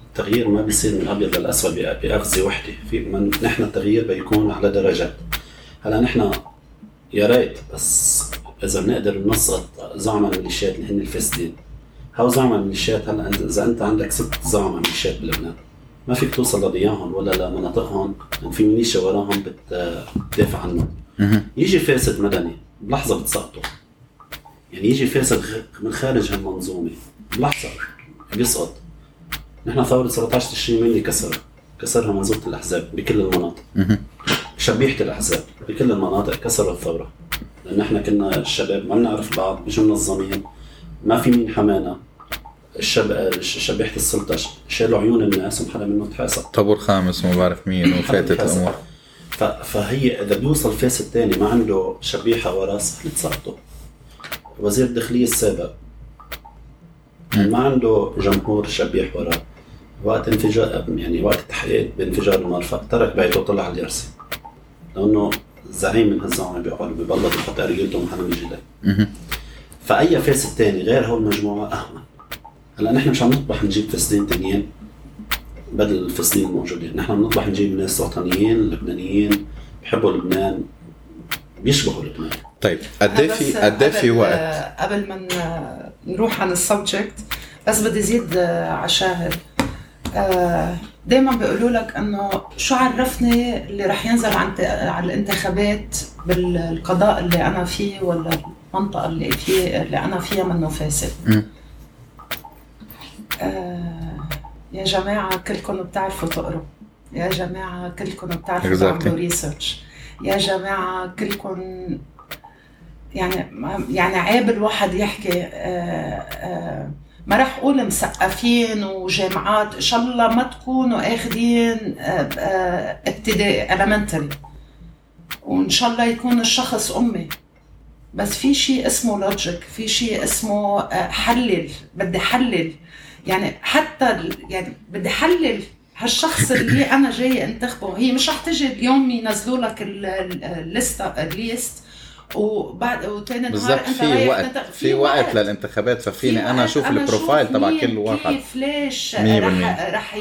التغيير ما بيصير من الابيض للأسود باخذه وحدة. في من نحن التغيير بيكون على درجات. هلأ نحن يا ريت بس إذا بنقدر نسقط زعماء الميليشيات اللي هن الفاسدين هاو زعماء الميليشيات هلأ اذا أنت عندك ست زعماء ميليشيات بلبنان ما فيك توصل لدياهم ولا لمناطقهم. لأن في ميليشيا وراهم بت- بتدافع عنهم. يجي فاسد مدني بلحظة بتسقطه يعني يجي فاسد غ- من خارج هالمنظومه بلحظه بيسقط نحن ثورة 17 تشرين اللي كسرها؟ كسرها منظومة الأحزاب بكل المناطق. شبيحة الأحزاب بكل المناطق كسروا الثورة. لأن نحن كنا الشباب ما بنعرف بعض مش منظمين ما في مين حمانا. الشب... ش- شبيحة السلطة ش- شالوا عيون الناس وما حدا منهم تحاسب. طابور خامس وما بعرف مين وفاتت الأمور ف... فهي إذا بيوصل فاسد تاني ما عنده شبيحة وراه سهل وزير الداخلية السابق. ما عنده جمهور شبيح وراه. وقت انفجار يعني وقت التحقيق بانفجار المرفأ ترك بيته وطلع على اليرسي. لأنه زعيم من هالزعماء بيقعد ببلط بحط رجلته محل رجليه فأي فاسد تاني غير هول المجموعه أهون. هلا نحن مش عم نطبح نجيب فاسدين تانيين بدل الفاسدين الموجودين. نحن بنطبح نجيب ناس وطنيين لبنانيين بحبوا لبنان. بيشبهوا لبنان طيب قد إيه بس في قد إيه في قبل- وقت؟ قبل ما نروح عن السبجكت بس بدي زيد آه، على شاهد. دائما بيقولوا لك إنه شو عرفني اللي رح ينزل عن على الانتخابات بالقضاء اللي أنا فيه ولا المنطقة اللي فيه اللي أنا فيها منه فاسد. آه، يا جماعة كلكم بتعرفوا تقروا. يا جماعة كلكم بتعرفوا Exactly. تعملوا research يا جماعة كلكم يعني يعني عيب الواحد يحكي آه، آه، ما رح أقول مثقفين وجامعات إن شاء الله ما تكونوا آخذين آه، ابتدائي elementary. وإن شاء الله يكون الشخص أمي. بس في شيء اسمه logic في شيء اسمه حلل بدي حلل. يعني حتى يعني بدي حلل هالشخص اللي أنا جاي أنتخبه هي مش رح تجي اليوم ينزلوا لك ال- ال- ال list ال list. وبعد وتاني نهار أنت في وقت. في وقت للانتخابات ففيني أنا أشوف ال profile تبع كل واحد. كيف ليش. رح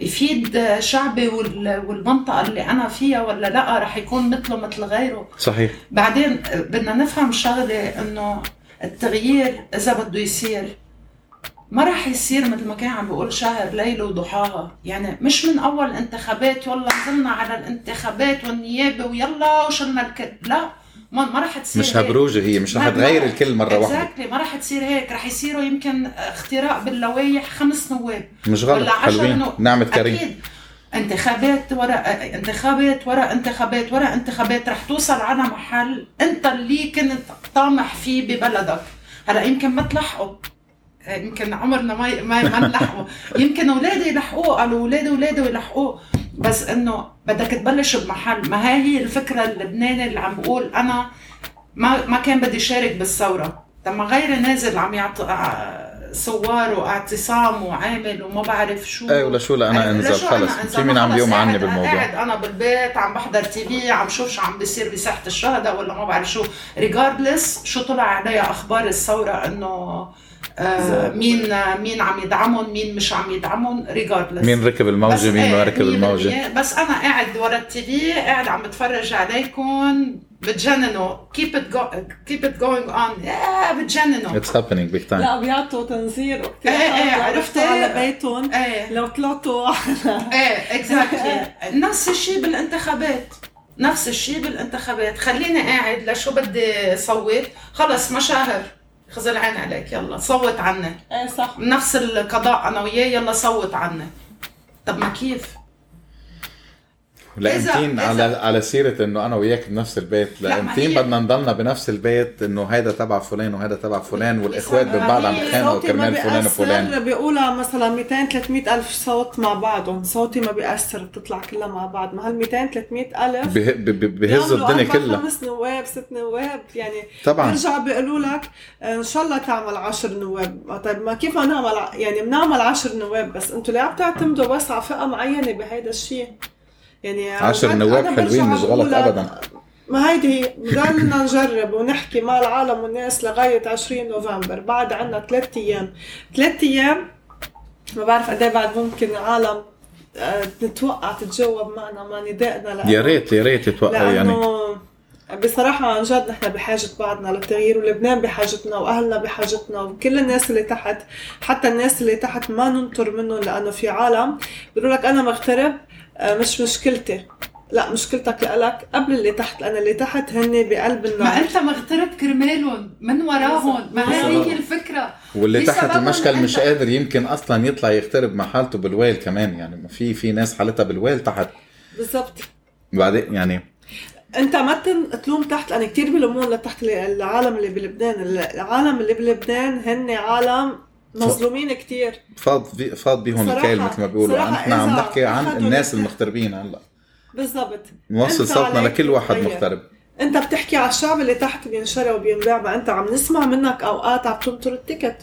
يفيد شعبي وال- والمنطقة اللي أنا فيها ولا لأ رح يكون مثله مثل غيره. صحيح. بعدين بدنا نفهم شغلة إنه التغيير إذا بده يصير. ما راح يصير مثل ما كان عم بيقول شاهر ليل وضحاها. يعني مش من أول انتخابات يلا نزلنا على الانتخابات والنيابة ويلا وشلنا الكل. لا ما, ما راح تصير مش. هبروجة هي مش رح تغير الكل مرة واحدة. Exactly ما راح تصير هيك. راح يصيروا يمكن اختراق باللوائح خمس نواب. مش غلط. ولا حلوين. نو- نعمة كريم. أكيد. انتخابات ورا انتخابات ورا انتخابات ورا انتخابات رح توصل على محل انت اللي كنت طامح فيه ببلدك. هلا يمكن ما تلحقوا. يمكن عمرنا ما ما ما نلحقوا يمكن أولادي يلحقوه قالوا أولادي أولادي يلحقوه. بس إنه بدك تبلش بمحل. ما هاي هي الفكرة اللبناني اللي عم بقول أنا ما ما كان بدي شارك بالثورة. لما غيري نازل عم يعطي صور واعتصام وعامل وما بعرف شو. إيه ولا شو لا أنا انزل أنا خلص؟ في مين عم بيوم عني بالموضوع؟ قاعد أنا بالبيت عم بحضر تي في عم شوف شو عم بيصير بساحة الشهداء ولا ما بعرف شو. regardless شو طلع عليها أخبار الثورة إنه مين مين عم يدعمهم مين مش عم يدعمهم regardless مين ركب الموجة مين ما ركب الموجة. بس أنا قاعد ورا ال TV قاعد عم بتفرج عليكم. بتجننوا. Keep it go keep it going on. Yeah بتجننوا. it's happening big time لا بيعطوا إيه، واقتراحات إيه، لو عرفتي؟ على بيتهم. إيه. لو طلعتوا إيه exactly نفس الشيء بالانتخابات. نفس الشيء بالانتخابات. خليني قاعد لشو بدي صوت خلص مشاهر. خذ العين عليك يلا صوت عني إيه صح. نفس القضاء أنا وياه يلا صوت عني طب ما كيف؟ إذا- على على سيرة إنه أنا وياك بنفس البيت. ما هي- بدنا نضلنا بنفس البيت إنه هيدا تبع فلان وهيدا تبع فلان والإخوات ما من بعض عم يتخانقوا ما كرمال فلان وفلان. بيقولها مثلا 200 300 ألف صوت مع بعضهم. صوتي ما بيأثر بتطلع كلها مع بعض. ما هال 200 300 ألف؟ به- ب- ب- بهزوا الدنيا كلها. خمس نواب ست نواب يعني طبعا. بيرجعوا بيقولوا لك إن شاء الله تعمل عشر نواب. طيب ما كيف نعمل ع- يعني بنعمل عشر نواب بس؟ أنتوا ليه عم تعتمدوا بس على فئة معينة بهيدا الشيء؟ يعني عن عشر نواب حلوين مش غلط ابدا. ما هيدي هي بدنا نجرب ونحكي مع العالم والناس لغاية 20 نوفمبر. بعد عنا ثلاث أيام. ثلاث أيام ما بعرف قد إيه بعد ممكن العالم آه، تتوقع تتجاوب معنا مع ندائنا يا ريت يا ريت يتوقع يعني. بصراحة عن جد نحن بحاجة بعضنا للتغيير ولبنان بحاجتنا وأهلنا بحاجتنا وكل الناس اللي تحت حتى الناس اللي تحت ما ننطر منهم لأنه في عالم. بيقولوا لك أنا مغترب مش مشكلتي. لا مشكلتك لإلك قبل اللي تحت لأن اللي تحت هن بقلب ما النار أنت مغترب كرمالهم من وراهم. ما هي هي الفكرة. واللي تحت المشكل مش أنت- قادر يمكن أصلا يطلع يغترب مع حالته بالويل كمان. يعني ما في في ناس حالتها بالويل تحت. بالضبط بعدين يعني أنت ما تن- تلوم تحت لأن كثير بيلومون لتحت العالم اللي بلبنان. العالم اللي بلبنان هن عالم مظلومين كثير فاض في فاض بيهم الكيل مثل ما بيقولوا. نحن عم نحكي عن الناس المغتربين هلا. بالضبط. نوصل صوتنا لكل واحد تغير. مغترب. أنت بتحكي على الشعب اللي تحت بينشرى وبينباع ما أنت عم نسمع منك أوقات عم تنطر ال ticket.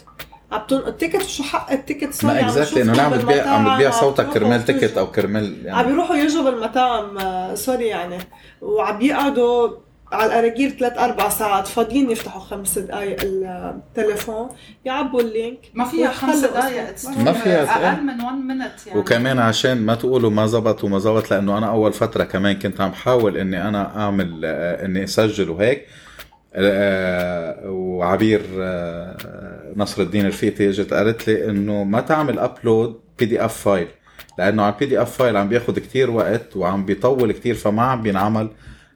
عم تنطر ال ticket شو حق ال ticket؟ sorry ما عم exactly إنه نعم بتبيع عم بتبيع عم صوتك كرمال ticket. أو كرمال عم يعني بيروحوا يجوا بالمطاعم آه، sorry يعني وعم يقعدوا على الأراجيل ثلاث أربع ساعات فاضيين يفتحوا خمس دقايق التليفون يعبوا ال link. ما فيها خمس دقائق. ما فيها- أقل من 1 minute يعني. وكمان عشان ما تقولوا ما زبط وما زبط لأنه أنا أول فترة كمان كنت عم حاول إني أنا أعمل آه، إني أسجل وهيك. آه، وعبير آه، نصر الدين رفيقتي إجت قالت لي إنه ما تعمل upload PDF file لأنه على ال PDF file عم بياخد كتير وقت وعم بيطول كتير فما عم بينعمل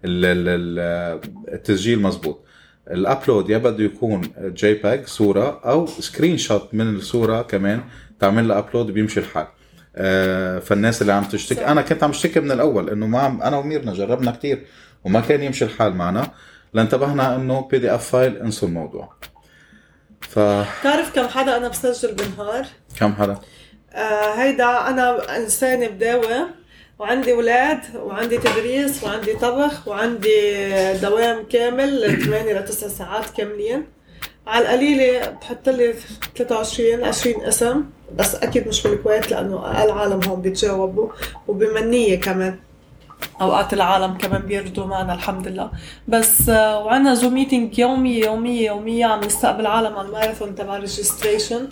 التسجيل مزبوط ال upload يا بده يكون JPEG صورة أو screenshot من الصورة كمان تعمل لها upload بيمشي الحال آه، فالناس اللي عم تشتكي. أنا كنت عم اشتكي من الأول إنه ما عم أنا وميرنا جربنا كتير وما كان يمشي الحال معنا لانتبهنا إنه PDF file انسوا الموضوع بتعرف كم حدا أنا بسجل بالنهار؟ فكم حدا؟ آه هيدا أنا انسانه بداوم وعندي أولاد وعندي تدريس وعندي طبخ وعندي دوام كامل 8 ل 9 ساعات كاملين. على القليلة بحط لي 23 20 اسم بس أكيد مش بالكويت لأنه أقل عالم هون بيتجاوبوا. وبمنية كمان. أوقات العالم كمان بيردوا معنا الحمد لله. بس وعندنا Zoom meeting يومية يومية يومية عم نستقبل عالم على الماراثون تبع registration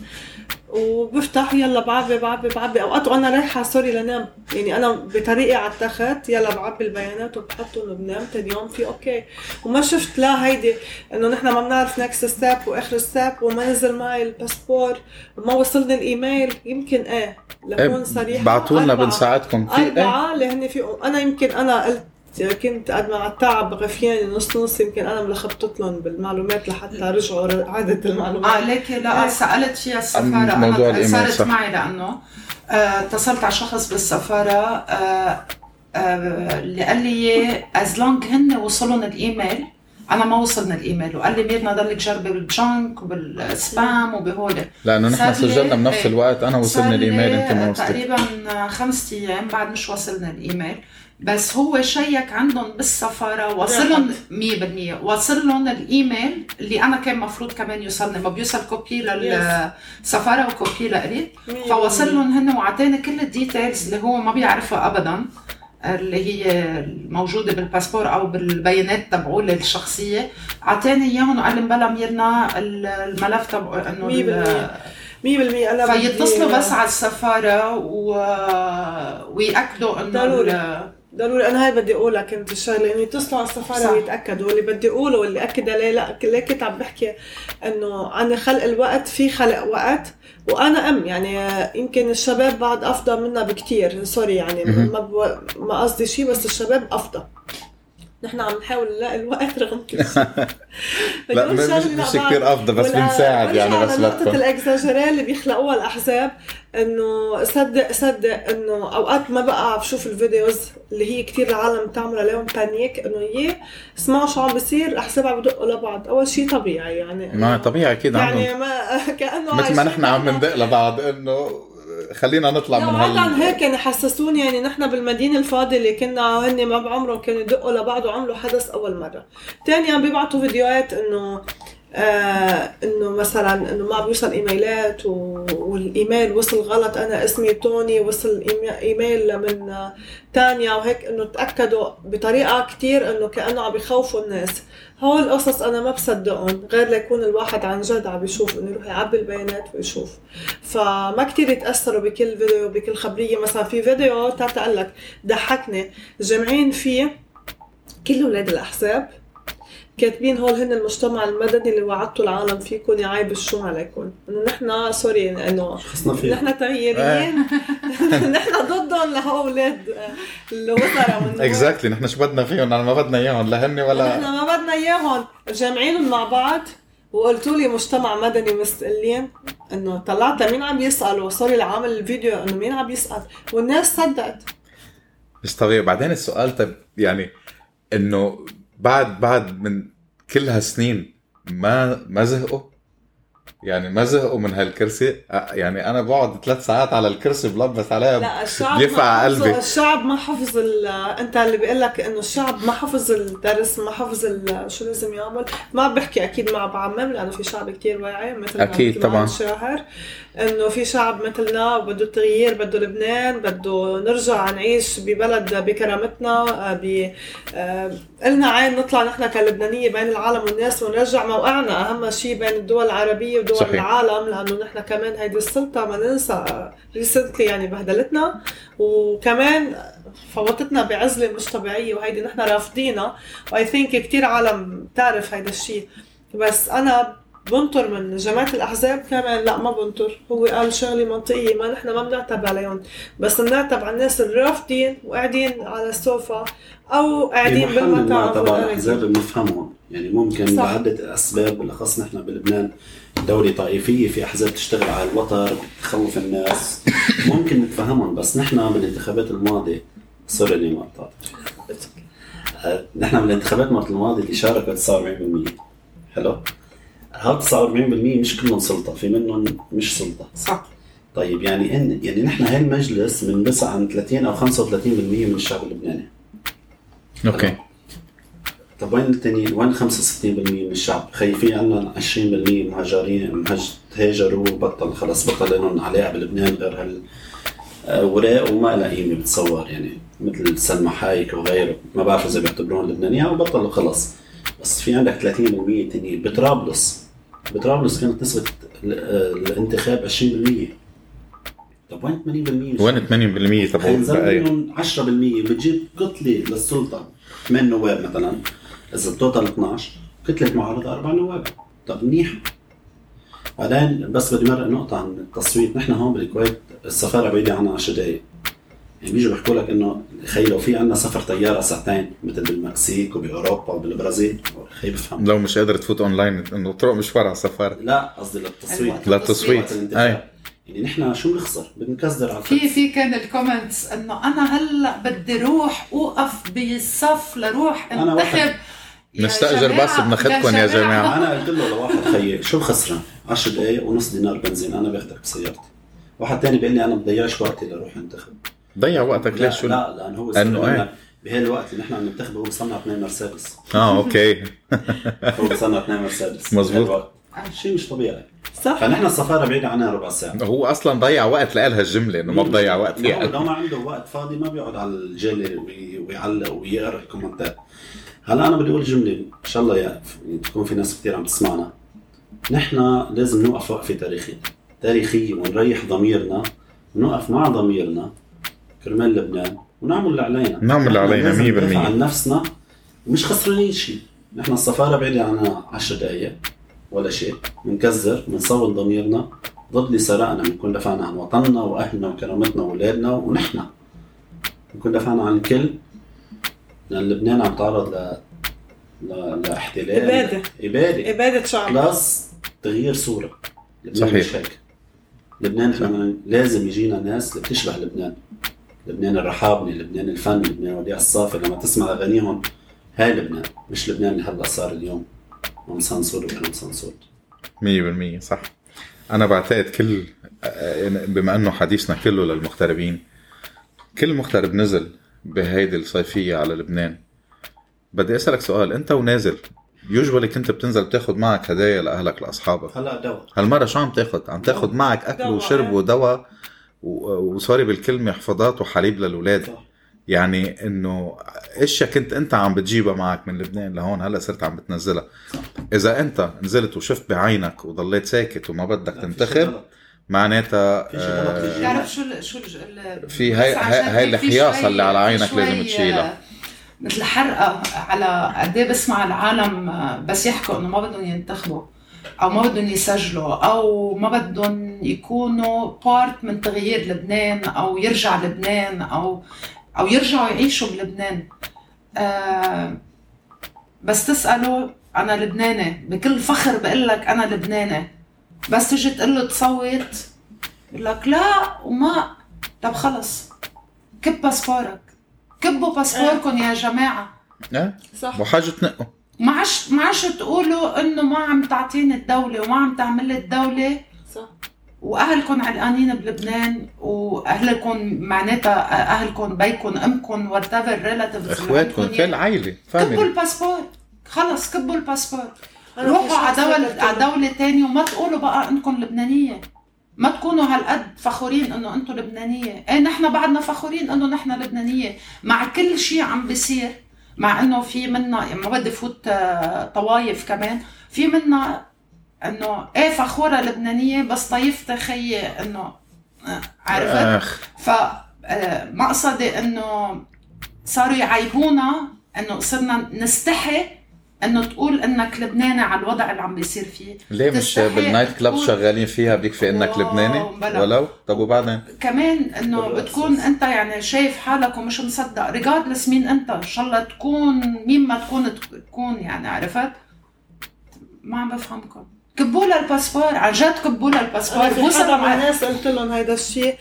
وبفتح يلا بعبي بعبي بعبي. أوقات وأنا رايحة sorry لنام يعني أنا بطريقي على التخت. يلا بعبي البيانات وبحطهم وبنام تاني يوم. في okay. وما شفت لا هيدي إنه نحن ما بنعرف next step وآخر step وما نزل معي الباسبور وما وصلني الإيميل. يمكن إيه لكون صريحة. بعتوا لنا بنساعدكم. في إيه أربعة اللي هن في أنا يمكن أنا قلت كنت قد مع التعب غفياني نص نص يمكن أنا ملخبطت لهم بالمعلومات لحتى رجعوا عادة المعلومات. آه ليك لا سألت فيها السفارة موضوع أنا الإيميل، صارت. معي لأنه آه، اتصلت على شخص بالسفارة آه، آه، اللي قال لي as long هن وصلهم الإيميل. أنا ما وصلنا الإيميل وقال لي ميرنا ضلك جربي بال junk وبال spam وبهول. لأنه نحن سجلنا بنفس إيه. الوقت أنا لي الإيميل أنت ما وصلت. تقريبا خمسة أيام بعد مش وصلنا الإيميل. بس هو check عندهم بالسفارة وصل لهم 100% وصل لهم الإيميل اللي أنا كان مفروض كمان يوصلني ما بيوصل copy للسفاره و copy لإلي. فوصل. لهم هن وعطاني كل ال details اللي هو ما بيعرفها ابدا اللي هي الموجودة بالباسبور أو بالبيانات تبعوله الشخصية أعطاني إياهم وقال لي مبلا ميرنا الملف تبع إنه مية ال- بالمية. مية بالمية. أنا بدي- فيتصلوا بس على السفارة و... ويأكدوا إنه ضروري. ضروري أنا هاي بدي أقولها كنت الشغله انه يتصلوا على السفاره. ويتاكدوا واللي بدي أقوله واللي أكد عليه لا ليه كنت عم بحكي إنه عم نخلق الوقت في خلق وقت وأنا أم يعني يمكن الشباب بعد أفضل منا بكتير sorry يعني. ما. ما قصدي شيء بس الشباب أفضل نحن عم نحاول نلاقي الوقت رغم كل شيء. لا مش. كثير أفضل بس بنساعد يعني بس لنقطة لكم الاكزاجيري اللي بيخلقوها الأحزاب إنه صدق صدق إنه أوقات ما بقى بشوف ال videos اللي هي كتير العالم بتعمل عليهم panic إنه يي اسمعوا شو عم بيصير الأحزاب عم بدقوا لبعض. أول شيء طبيعي يعني. ما طبيعي أكيد يعني ما كأنه مثل ما نحن عم. ندق لبعض إنه خلينا نطلع من وعدا عن هال هيك يعني حسسوني يعني نحن بالمدينة الفاضله كنا هن ما بعمرهم كانوا يدقوا لبعض وعملوا حدث أول مرة. ثاني عم بيبعتوا فيديوهات إنه آه إنه مثلا إنه ما بيوصل إيميلات و... والإيميل وصل غلط أنا اسمي توني وصل إيميل من تانيا وهيك إنه تأكدوا بطريقة كتير إنه كأنه عم بيخوفوا الناس. هول القصص أنا ما بصدقهم غير ليكون الواحد عن جد عم بيشوف إنه يروح يعبي البيانات ويشوف. فما كتير يتأثروا بكل فيديو بكل خبرية. مثلا في فيديو تاتا قال لك ضحكني. جامعين فيه كل أولاد الأحزاب كاتبين هول هن المجتمع المدني اللي وعدتوا العالم فيكم يا عيب الشوم عليكم إنه نحن sorry إنه نحن تغييريين نحن ضدهم لهول أولاد الوزراء. اكزاكتلي نحن شو بدنا فيهم؟ أنا ما بدنا إياهم لا هن نحن ولا ما اياهم جامعينهم مع بعض وقلتوا لي مجتمع مدني مستقلين إنه طلعت مين عم يسأل؟ وصار لي عامل الفيديو إنه مين عم يسأل؟ والناس صدقت. مش طبيعي بعدين السؤال طب يعني إنه بعد بعد من كل هالسنين ما ما زهقوا؟ يعني ما زهقوا من هالكرسي يعني أنا بقعد ثلاث ساعات على الكرسي بلبس عليها لا الشعب حفظ قلبي. الشعب ما حفظ أنت اللي بيقول لك إنه الشعب ما حفظ الدرس ما حفظ شو لازم يعمل ما بحكي أكيد ما بعمم لأنه في شعب كتير واعي مثل ما طبعاً. شاهر إنه في شعب مثلنا وبده التغيير بده لبنان بده نرجع نعيش ببلد بكرامتنا آه، ب آه، قلنا عين نطلع نحن كلبنانية بين العالم والناس ونرجع موقعنا أهم شيء بين الدول العربية ودول صحيح. العالم لأنه نحن كمان هيدي السلطة ما ننسى recently يعني بهدلتنا. وكمان فوتتنا بعزلة مش طبيعية وهيدي نحن رافضينها. و I think كثير عالم بتعرف هيدا الشيء بس أنا بنطر من جماعة الأحزاب كمان. لا ما بنطر. هو قال شغلة منطقية ما نحن ما بنعتب عليهم بس بنعتب على الناس الرافضين وقاعدين على السوفا أو قاعدين بالمطاعم تبع. الأحزاب بنفهمهم. يعني ممكن صح. بعدة أسباب بالأخص نحن بلبنان. دولة طائفية في أحزاب تشتغل على الوتر بتخوف الناس. ممكن نتفهمهم بس نحن بالانتخابات الماضية. سوري اني ما قطعت نحن بالانتخابات مرة الماضية اللي شاركت 49% حلو هاد 49% مش كلهم سلطة في منهم مش سلطة. صح. طيب يعني إن يعني نحن هالمجلس بنبث عن 30 أو 35% من الشعب اللبناني. أوكي. طب وين التانيين؟ وين 65% من الشعب؟ خي في عنا 20% مهاجرين مهاج هاجروا وبطل خلص بطل لهم علاقه بلبنان غير هال اوراق وما لها قيمة بتصور يعني مثل سلمى حايك وغيره. ما بعرف إذا بيعتبرون لبنانية أو بطلوا خلص بس في عندك 30% تانيين بطرابلس. بطرابلس كانت نسبة ال- الانتخاب 20% طب وين 80% وين 80% تبعوا حينزل البقايا منهم 10% بتجيب كتله للسلطة. 8 نواب مثلا؟ إذا ال total 12 كتله معارضة أربع نواب طب منيح بعدين بس بدي مرق نقطة عن التصويت، نحن هون بالكويت السفارة بعيدة عنا 10 دقايق. يعني بيجوا بيحكوا لك إنه خي لو في عنا سفر طيارة ساعتين مثل بالمكسيك وبأوروبا وبالبرازيل خي بفهم. لو مش قادر تفوت أونلاين إنه طرق مشوار على السفارة لا قصدي للتصويت. للتصويت. أي يعني نحن شو بنخسر؟ بنكسر على في. في كان ال comments إنه أنا هلأ بدي روح أوقف بالصف لروح. انتخب جماعة، بس بناخدكم يا جماعة. أنا قلت له لواحد خيي شو خسران 10 دقايق ونص دينار بنزين أنا باخدك بسيارتي. واحد تاني بيقول لي أنا بضيعش وقتي لروح انتخب. ضيع وقتك لا ليش؟ شو لا لأن هو استغل إيه؟ بهالوقت اللي نحن عم ننتخب هو بصنع اثنين مرسيدس. آه okay. هو بصنع اثنين مرسيدس. مزبوط. بهالوقت. شيء مش طبيعي. صح. فنحن السفارة بعيدة عنها ربع ساعة. هو أصلا ضيع وقت لها الجملة إنه ما بضيع وقت لو- فيها لو ما عنده وقت فاضي ما بيقعد على الجالي وي- ويعلق ويقرأ الكومنتات. هلا أنا بدي أقول جملة. إن شاء الله يا تكون في ناس كثير عم تسمعنا. نحن لازم نوقف وقفة تاريخية. تاريخية ونريح ضميرنا ونوقف مع ضميرنا كرمال لبنان ونعمل اللي علينا. نعمل اللي علينا لازم 100%. ندافع عن نفسنا ومش خسرانين شيء. نحن السفارة بعيدة عنا 10 دقائق ولا شيء. بنكزر بنصوت ضميرنا. ضد اللي سرقنا. بنكون دفعنا عن وطننا وأهلنا وكرامتنا وأولادنا ونحن. بنكون دفعنا عن الكل. لأن لبنان عم تعرض ل ل... لاحتلال إبادة. إبادة. إبادة شعب بلس تغيير صورة. لبنان صحيح. مش هيك. لبنان إحنا لازم يجينا ناس اللي بتشبه لبنان. لبنان الرحابني لبنان الفن لبنان وديع الصافي لما تسمع أغانيهم هاي لبنان. مش لبنان اللي هلا صار اليوم. ام سانسور وام سانسور. 100% صح. أنا بعتقد كل بما إنه حديثنا كله للمغتربين كل مغترب نزل بهيدي الصيفية على لبنان بدي أسألك سؤال أنت ونازل يوجوالي كنت بتنزل بتاخد معك هدايا لأهلك لأصحابك هلا دواء هالمرة شو عم تاخد عم تاخد معك أكل. وشرب ودواء و- وسوري بالكلمة حفاضات وحليب للأولاد. يعني إنه اشياء كنت أنت عم بتجيبها معك من لبنان لهون هلا صرت عم بتنزلها. إذا أنت نزلت وشفت بعينك وضليت ساكت وما بدك تنتخب. معناتها في شي غلط آه،. بتعرف شو شو في هاي- هاي- شوي- اللي على عينك لازم تشيلها. آه، مثل حرقة على قد إيه بسمع العالم آه، بس يحكوا إنه ما بدهم ينتخبوا أو ما بدهم يسجلوا أو ما بدهم يكونوا بارت من تغيير لبنان أو يرجع لبنان أو أو يرجعوا يعيشوا بلبنان آه بس تساله أنا لبناني بكل فخر بقول لك أنا لبناني بس تجي تقول له تصوت يقول لك لا وما. طب خلص. كب باسبورك. كبوا باسبوركم يا جماعة. إيه؟ صح. وحاجه تنقوا. ما عادش ما عادش تقولوا إنه ما عم تعطيني الدولة وما عم تعمل لي الدولة. صح. وأهلكم علقانين بلبنان وأهلكم معناتها أهلكم بيكم أمكم whatever relatives اخواتكم كل عائلة كبوا الباسبور. خلص كبوا الباسبور. روحوا على دولة على دولة تانية وما تقولوا بقى إنكم لبنانية. ما تكونوا هالقد فخورين إنه أنتم لبنانية. إيه نحن بعدنا فخورين إنه نحن لبنانية. مع كل شيء عم بيصير مع إنه في منا يعني ما بدي فوت آه، طوايف كمان. في منا إنه إيه فخورة لبنانية بس طايفتي خيي إنه آه، عرفت ف آه، مقصدي إنه صاروا يعيبونا إنه صرنا نستحي أنه تقول إنك لبناني على الوضع اللي عم بيصير فيه. ليه مش بال night club تقول- شغالين فيها بيكفي إنك لبناني؟ بلا. ولو؟ طب وبعدين؟ كمان إنه. بتكون أنت يعني شايف حالك ومش مصدق. regardless مين أنت إن شاء الله تكون مين ما تكون تكون يعني عرفت؟ ما عم بفهمكم. كبوا لها الباسبور عن جد كبوا لها الباسبور. أنا في بوصلوا حدا مع مع ناس قلت لهم هيدا الشيء.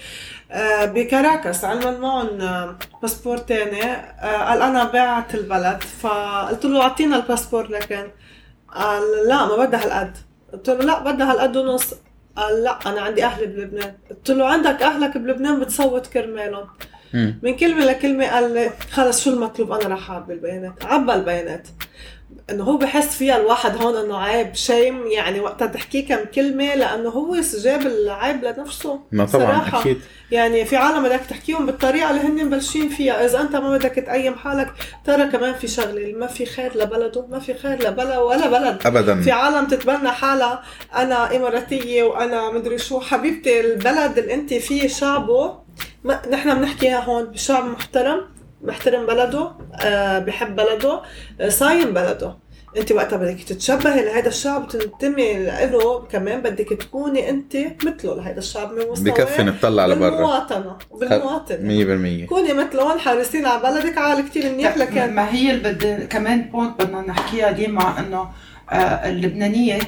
آه، بكاراكس علما معهم آه، باسبور تاني. آه، قال أنا باعت البلد فقلت له أعطينا الباسبور لكن قال لا ما بدها هالقد قلت له لا بدها هالقد ونص. قال لا أنا عندي أهلي بلبنان. قلت له عندك أهلك بلبنان بتصوت كرمالهم. من كلمة لكلمة قال لي خلص شو المطلوب؟ أنا رح أعبي البيانات. عبى البيانات. إنه هو بحس فيها الواحد هون إنه عيب شيم يعني وقتها تحكيه كم كلمة لأنه هو جاب العيب لنفسه ما طبعا صراحة. أكيد. يعني في عالم بدك تحكيهم بالطريقة اللي هن مبلشين فيها. إذا أنت ما بدك تقيم حالك ترى كمان في شغلة ما في خير لبلده ما في خير لبلا ولا بلد. ابدا. في عالم تتبنى حالها. أنا إماراتية وأنا مدري شو. حبيبتي البلد اللي أنت فيه شعبه ما نحن بنحكيها هون بشعب محترم. بيحترم بلده آه بحب بلده آه صايم بلده. انت وقتها بدك تتشبهي لهذا الشعب تنتمي له كمان بدك تكوني انت مثله لهذا الشعب من مستوى بكفي نطلع لبرا. بالمواطنة بالمواطنة. 100% كوني مثلهم حارسين على بلدك عال كتير منيح لكن ما هي اللي بدي كمان point بدنا نحكيها ديما إنه آه، اللبنانية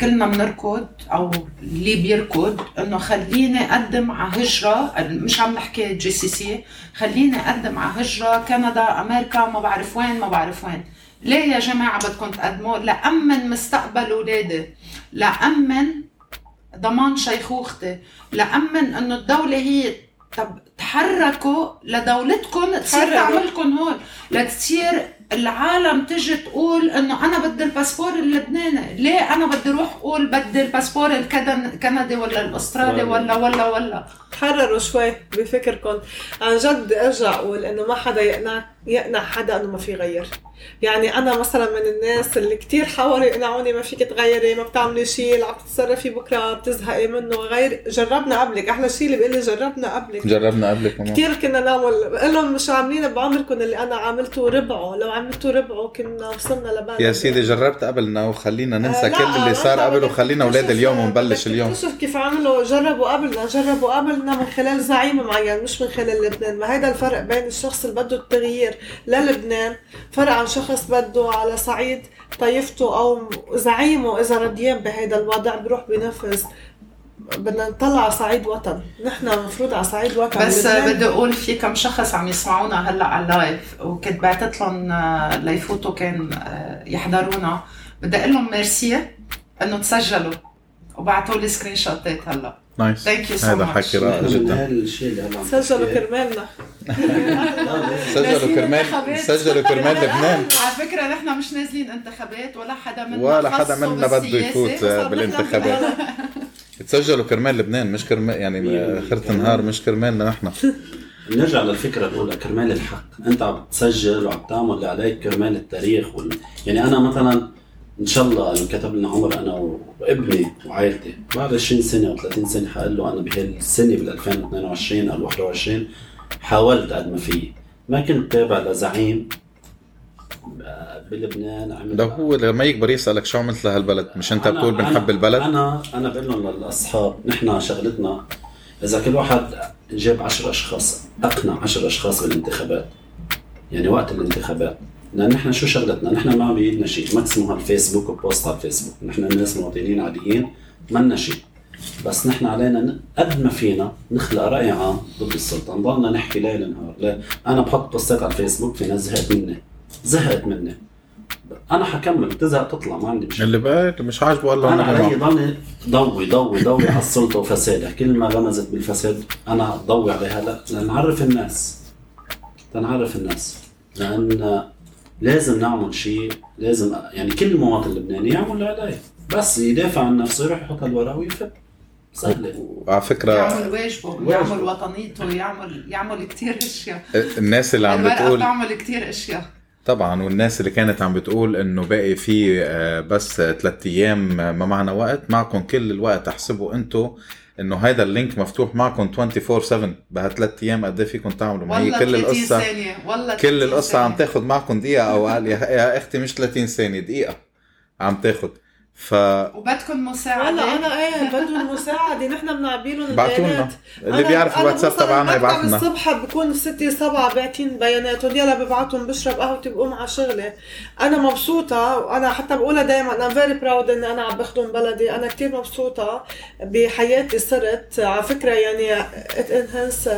كلنا بنركض أو اللي بيركض إنه خليني أقدم على هجرة مش عم نحكي GCC خليني أقدم على هجرة كندا أمريكا ما بعرف وين ما بعرف وين ليه يا جماعة بدكم تقدموا لأمن مستقبل اولادي لأمن ضمان شيخوختي لأمن إنه الدولة هي طب تحركوا لدولتكم تصير. تعملكم هون لتصير العالم تجي تقول إنه أنا بدي الباسبور اللبناني. ليه أنا بدي أروح أقول بدي الباسبور الكندي ولا الأسترالي ولا ولا ولا؟ تحرروا شوي بفكركم. عن جد أرجع أقول إنه ما حدا يقنع يقنع حدا إنه ما في غير يعني أنا مثلا من الناس اللي كتير حاولوا يقنعوني ما فيك تغيري ما بتعملي شيء اللي عم تتصرفي بكرة بتزهقي منه غير جربنا قبلك. أحلى شيء اللي بيقول لي جربنا قبلك. جربنا قبل كمان. كثير كنا نعمل بقول لهم مش عاملين بعمركم اللي أنا عملته ربعه. لو عملتوا ربعه كنا وصلنا لبلد يا سيدي جربت قبلنا وخلينا ننسى آه، كل اللي ما صار قبل وخلينا أولاد اليوم ونبلش اليوم. تكتشف كيف عملوا. جربوا قبلنا جربوا قبلنا من خلال زعيم معين مش من خلال لبنان. ما هيدا الفرق بين الشخص اللي بده التغيير للبنان. فرق عن شخص بده على صعيد طائفته أو زعيمه إذا رديان بهيدا الوضع بيروح بينفذ بدنا نطلع على صعيد وطن. نحن المفروض على صعيد وطن. بس بدي أقول في كم شخص عم يسمعونا هلأ على ال live وكنت بعتت لهم آه، ليفوتوا كان آه، يحضرونا. بدي أقول لهم ميرسي إنه تسجلوا وبعتوا لي screenshot ات هلأ. nice Thank you so هذا. حكي رائع جدا. سجلوا. كرمالنا. سجلوا كرمال سجلوا كرمال لبنان. على فكرة نحن مش نازلين انتخابات ولا حدا منا ولا حدا منا بده. يفوت بالانتخابات. تسجلوا كرمال لبنان مش كرمال يعني اخرة النهار مش كرمالنا نحن نرجع للفكرة الأولى كرمال الحق. أنت عم تسجل وعم تعمل اللي عليك كرمال التاريخ وال... يعني أنا مثلا إن شاء الله انه كتب لنا عمر أنا وابني وعائلتي بعد 20 سنة أو 30 سنة حقول له أنا بهالسنه بال 2022 أو 21 حاولت قد ما في. ما كنت تابع لزعيم بلبنان عمل لو هو لما يكبر يسألك شو عملت لهالبلد؟ مش أنت بتقول بنحب البلد؟ أنا أنا بقول لهم للأصحاب نحن شغلتنا إذا كل واحد جاب 10 أشخاص أقنع 10 أشخاص بالانتخابات. يعني وقت الانتخابات. لأن نحن شو شغلتنا؟ نحن ما بايدنا شيء. ماكسيموم على الفيسبوك وبوست على الفيسبوك. نحن الناس مواطنين عاديين منا شيء. بس نحن علينا قد ما فينا نخلق رأي عام ضد السلطه نضلنا نحكي ليل نهار. لا أنا بحط بوستات على الفيسبوك في ناس زهقت مني. زهقت مني. أنا حكمل. بتزهق تطلع ما عندي مشكلة. اللي بقى مش عاجبه والله أنا علي. ضلني ضوي ضوي ضوي على السلطة وفسادها. كل ما غمزت بالفساد أنا ضوي عليها. لا لنعرف الناس. لنعرف الناس. لأن لازم نعمل شيء لازم يعني كل مواطن لبناني يعمل اللي عليه. بس يدافع عن نفسه يروح يحط الورقة ويفوت سهلة. على فكرة يعمل واجبه. يعمل وطنيته يعمل يعمل كثير أشياء. الناس اللي عم بتقول بتعمل كثير أشياء. طبعا والناس اللي كانت عم بتقول إنه باقي في آه، بس ثلاث أيام آه، ما معنا وقت معكم كل الوقت احسبوا أنتم إنه هذا ال link مفتوح معكم 24 7 بهالثلاث أيام قد إيه فيكم تعملوا؟ ما هي كل 30 القصة والله كل 30 القصة عم. تاخذ معكم دقيقة أو أقل. يا يا أختي مش 30 ثانية دقيقة. عم تاخذ ف وبدكم مساعدة؟ هلا أنا إيه بدهم مساعدة. نحن بنعبي لهم لنا البيانات اللي أنا- بيعرف الواتساب تبعنا يبعث لنا الصبح بكون 6 7 باعتين بيانات وديلا ببعتهم بشرب قهوتي بقوم على شغلي. أنا مبسوطة وأنا حتى بقولها دائما أنا فيري براود إني أنا عم بخدم بلدي. أنا كثير مبسوطة بحياتي صرت. على فكرة يعني enhance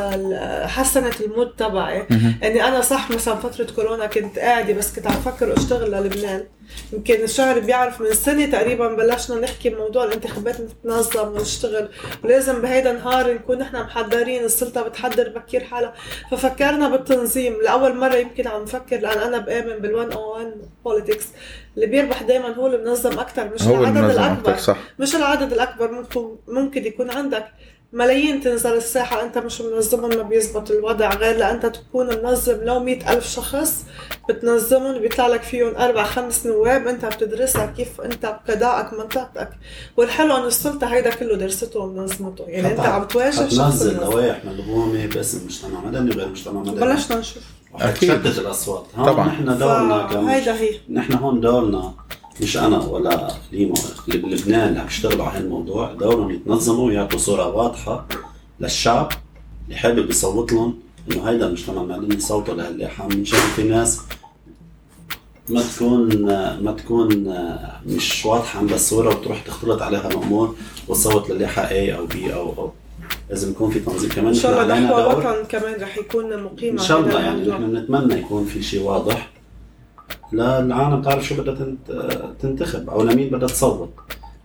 حسنت ال mood تبعي. إني أنا صح مثلا فترة كورونا كنت قاعدة بس كنت عم فكر أشتغل للبنان. يمكن الشهر بيعرف من سنة تقريبا تقريبا بلشنا نحكي بموضوع الانتخابات نتنظم ونشتغل. ولازم بهيدا النهار نكون نحن محضرين السلطة بتحضر بكير حالها. ففكرنا بالتنظيم. لأول مرة يمكن عم نفكر لأن أنا بآمن بال 101 politics اللي بيربح دائما هو اللي منظم أكثر مش العدد المنظم الأكبر. صح. مش العدد الأكبر ممكن ممكن يكون عندك. ملايين تنزل الساحة أنت مش منظمهم ما بيزبط الوضع. غير لأنت تكون منظم لو مئة ألف شخص بتنظمهم بيطلع لك فيهم أربع خمس نواب. أنت بتدرسها كيف أنت بقضائك منطقتك. والحلو أن السلطة هيدا كله درسته ومنظمته. يعني أنت عم تواجه شخص منظم. لوائح ملغومه باسم المجتمع المدني وغير المجتمع المدني بلشنا نشوف. أكيد. حتشتت الأصوات. هون طبعاً. نحن دورنا كمش هيدا هي. نحن هون دورنا. مش أنا ولا ليما اللي بلبنان اللي عم يشتغلوا على هالموضوع دورهم يتنظموا ويعطوا صورة واضحة للشعب اللي حابب يصوت لهم إنه هيدا المجتمع المدني صوته لهاللائحه بنشوف في ناس ما تكون ما تكون مش واضحة عندها الصورة وتروح تختلط عليها الأمور وتصوت للائحه A أو B أو أو لازم يكون في تنظيم. كمان إن شاء الله نحو وطن كمان رح يكون مقيم إن شاء الله يعني. نحن بنتمنى يكون في شيء واضح. للعالم تعرف شو بدها تنت- تنتخب أو لمين بدها تصوت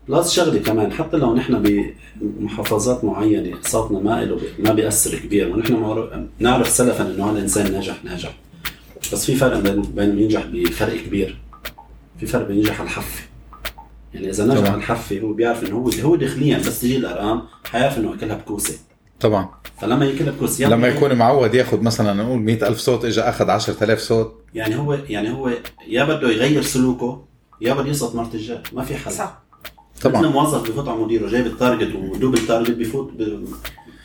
بلس شغلة كمان حتى لو نحن بمحافظات معينة صوتنا ما له ما بيأثر كبير ونحن نعرف سلفا إنه هذا الانسان ناجح ناجح. بس في فرق بين بين ينجح بفرق كبير. في فرق بين ينجح على الحفة. يعني إذا نجح. على الحفة هو بيعرف إنه هو هو داخليا بس تجي الأرقام حيعرف إنه أكلها بكوسة. طبعا. فلما ياكلها بكوسه يلا لما يكون معود ياخذ مثلا نقول 100000 صوت اجى أخذ 10000 صوت. يعني هو يعني هو يا بده يغير سلوكه يا بده يسقط مرتجاه ما في حل. صح. مثل طبعا موظف بفوت على مديره جايب ال target ودوب ال target بفوت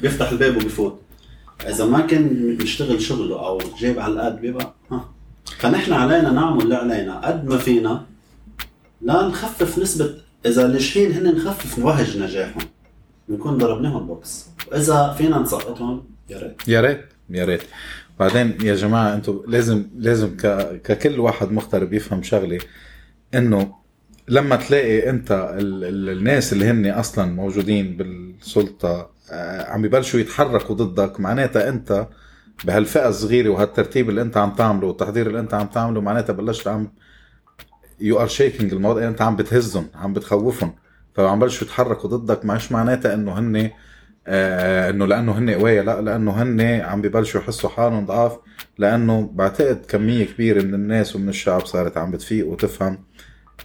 بيفتح الباب وبفوت. إذا ما كان مشتغل شغله أو جايب على القد بيبقى ها. فنحن علينا نعمل اللي علينا. قد ما فينا لا نخفف نسبة إذا ناجحين هن نخفف نوهج نجاحهم. نكون ضربناهم بوكس. وإذا فينا نسقطهم يا ريت. يا ريت يا ريت. بعدين يا جماعة أنتم لازم لازم ك... ككل واحد مغترب يفهم شغلة إنه لما تلاقي أنت ال... ال... الناس اللي هن أصلا موجودين بالسلطة آه، عم ببلشوا يتحركوا ضدك معناتها أنت بهالفئة الصغيرة وهالترتيب اللي أنت عم تعمله والتحضير اللي أنت عم تعمله معناتها بلشت عم you are shaking الموضوع أنت عم بتهزهم عم بتخوفهم. فعم بلشوا يتحركوا ضدك مش معناتها إنه هن آه إنه لأنه هن قوايا لا لأنه هن عم ببلشوا يحسوا حالهم ضعاف لأنه بعتقد كمية كبيرة من الناس ومن الشعب صارت عم بتفيق وتفهم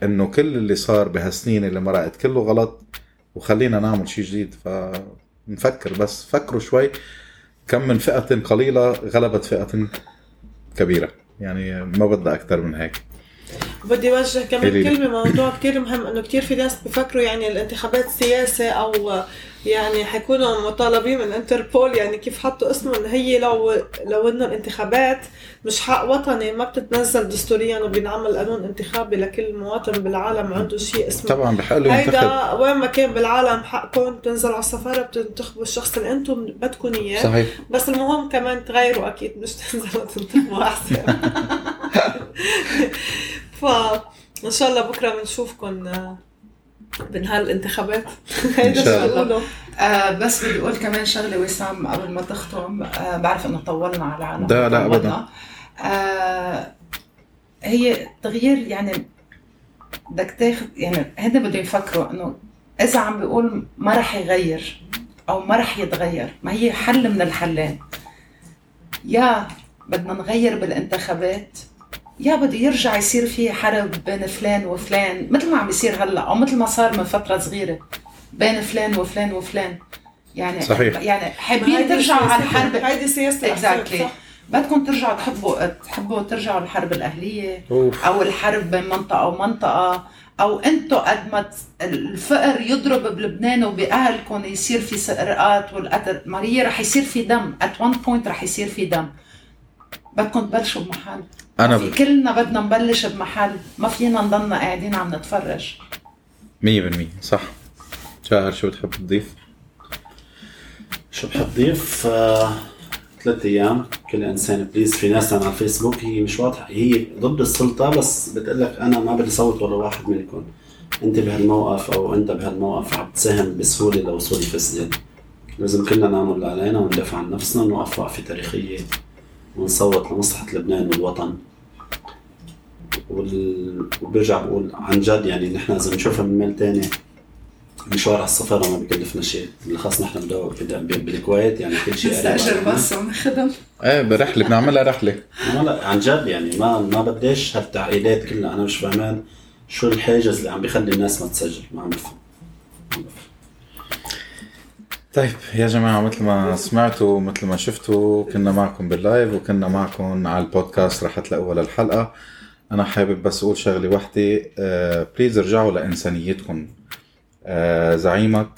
إنه كل اللي صار بهالسنين اللي مرقت كله غلط وخلينا نعمل شيء جديد. فنفكر بس فكروا شوي كم من فئة قليلة غلبت فئة كبيرة. يعني ما بدها أكثر من هيك. بدي اوجه كمان. كلمة موضوع كثير مهم إنه كثير في ناس بفكروا يعني الانتخابات سياسة أو يعني حيكونوا مطالبين من إنتربول يعني كيف حطوا اسمه انه هي لو لو إنه الانتخابات مش حق وطني ما بتتنزل دستوريا وبينعمل قانون انتخابي لكل مواطن بالعالم عنده شيء اسمه. طبعا بحق له ينتخب. هيدا وين ما كان بالعالم حقكم تنزلوا على السفارة بتنتخبوا الشخص اللي أنتم بدكم إياه. صحيح. بس المهم كمان تغيروا أكيد مش تنزلوا تنتخبوا أحسن. فان شاء الله بكرة بنشوفكم بنهالانتخابات هيدا إن شاء شو الله. آه بس بدي أقول كمان شغلة وسام قبل ما تختم آه بعرف إنه طولنا على العالم لا، لا،. أبداً. آه هي تغيير يعني بدك تاخذ يعني هن بدهم يفكروا إنه إذا عم بيقول ما رح يغير أو ما رح يتغير ما هي حل من الحلين يا بدنا نغير بالانتخابات يا بده يرجع يصير في حرب بين فلان وفلان. مثل ما عم يصير هلأ أو مثل ما صار من فترة صغيرة بين فلان وفلان وفلان. يعني صحيح. يعني حابين ترجعوا على سياسة- الحرب هيدي سياسة. exactly؟ بدكم ترجعوا تحبوا تحبوا ترجعوا الحرب الأهلية أوف. أو الحرب بين منطقة ومنطقة. أو أنتم قد ما الفقر يضرب بلبنان وبأهلكم يصير في سرقات والقتل. ما هي رح يصير في دم. at one point رح يصير في دم. بدكم تبلشوا بمحل أنا في كلنا بدنا نبلش بمحل ما فينا نضلنا قاعدين عم نتفرج. 100% صح. شاعر شو بتحب تضيف؟ شو بحب ضيف آه، ثلاث أيام كل إنسان بليز في ناس على الفيسبوك هي مش واضحة. هي ضد السلطة بس بتقول لك أنا ما بدي صوت ولا واحد منكم أنت بهالموقف أو أنت بهالموقف عم تساهم بسهولة لوصول الفساد. لازم كلنا نعمل اللي علينا وندافع عن نفسنا ونوقف وقفة تاريخية. ونصوت لمصلحة لبنان والوطن. وال... وبرجع بقول عن جد يعني نحن إذا بنشوفها من ميل تاني مشوار على السفارة ما بكلفنا شيء. بالأخص نحن بالكويت يعني كل شيء قريب نستاجر. بس ونخدم إيه برحلة بنعملها رحلة. لا عن جد يعني ما ما بديش هالتعقيدات كلها. أنا مش فاهمان شو الحاجز اللي عم بيخلي الناس ما تسجل. ما عم بفهم. ما عم بفهم. طيب يا جماعة مثل ما سمعتوا مثل ما شفتوا كنا معكم بال live وكنا معكم على البودكاست رح تلاقوها للحلقة أنا حابب بس أقول شغلة واحدة آه please ارجعوا لإنسانيتكم. آه زعيمك.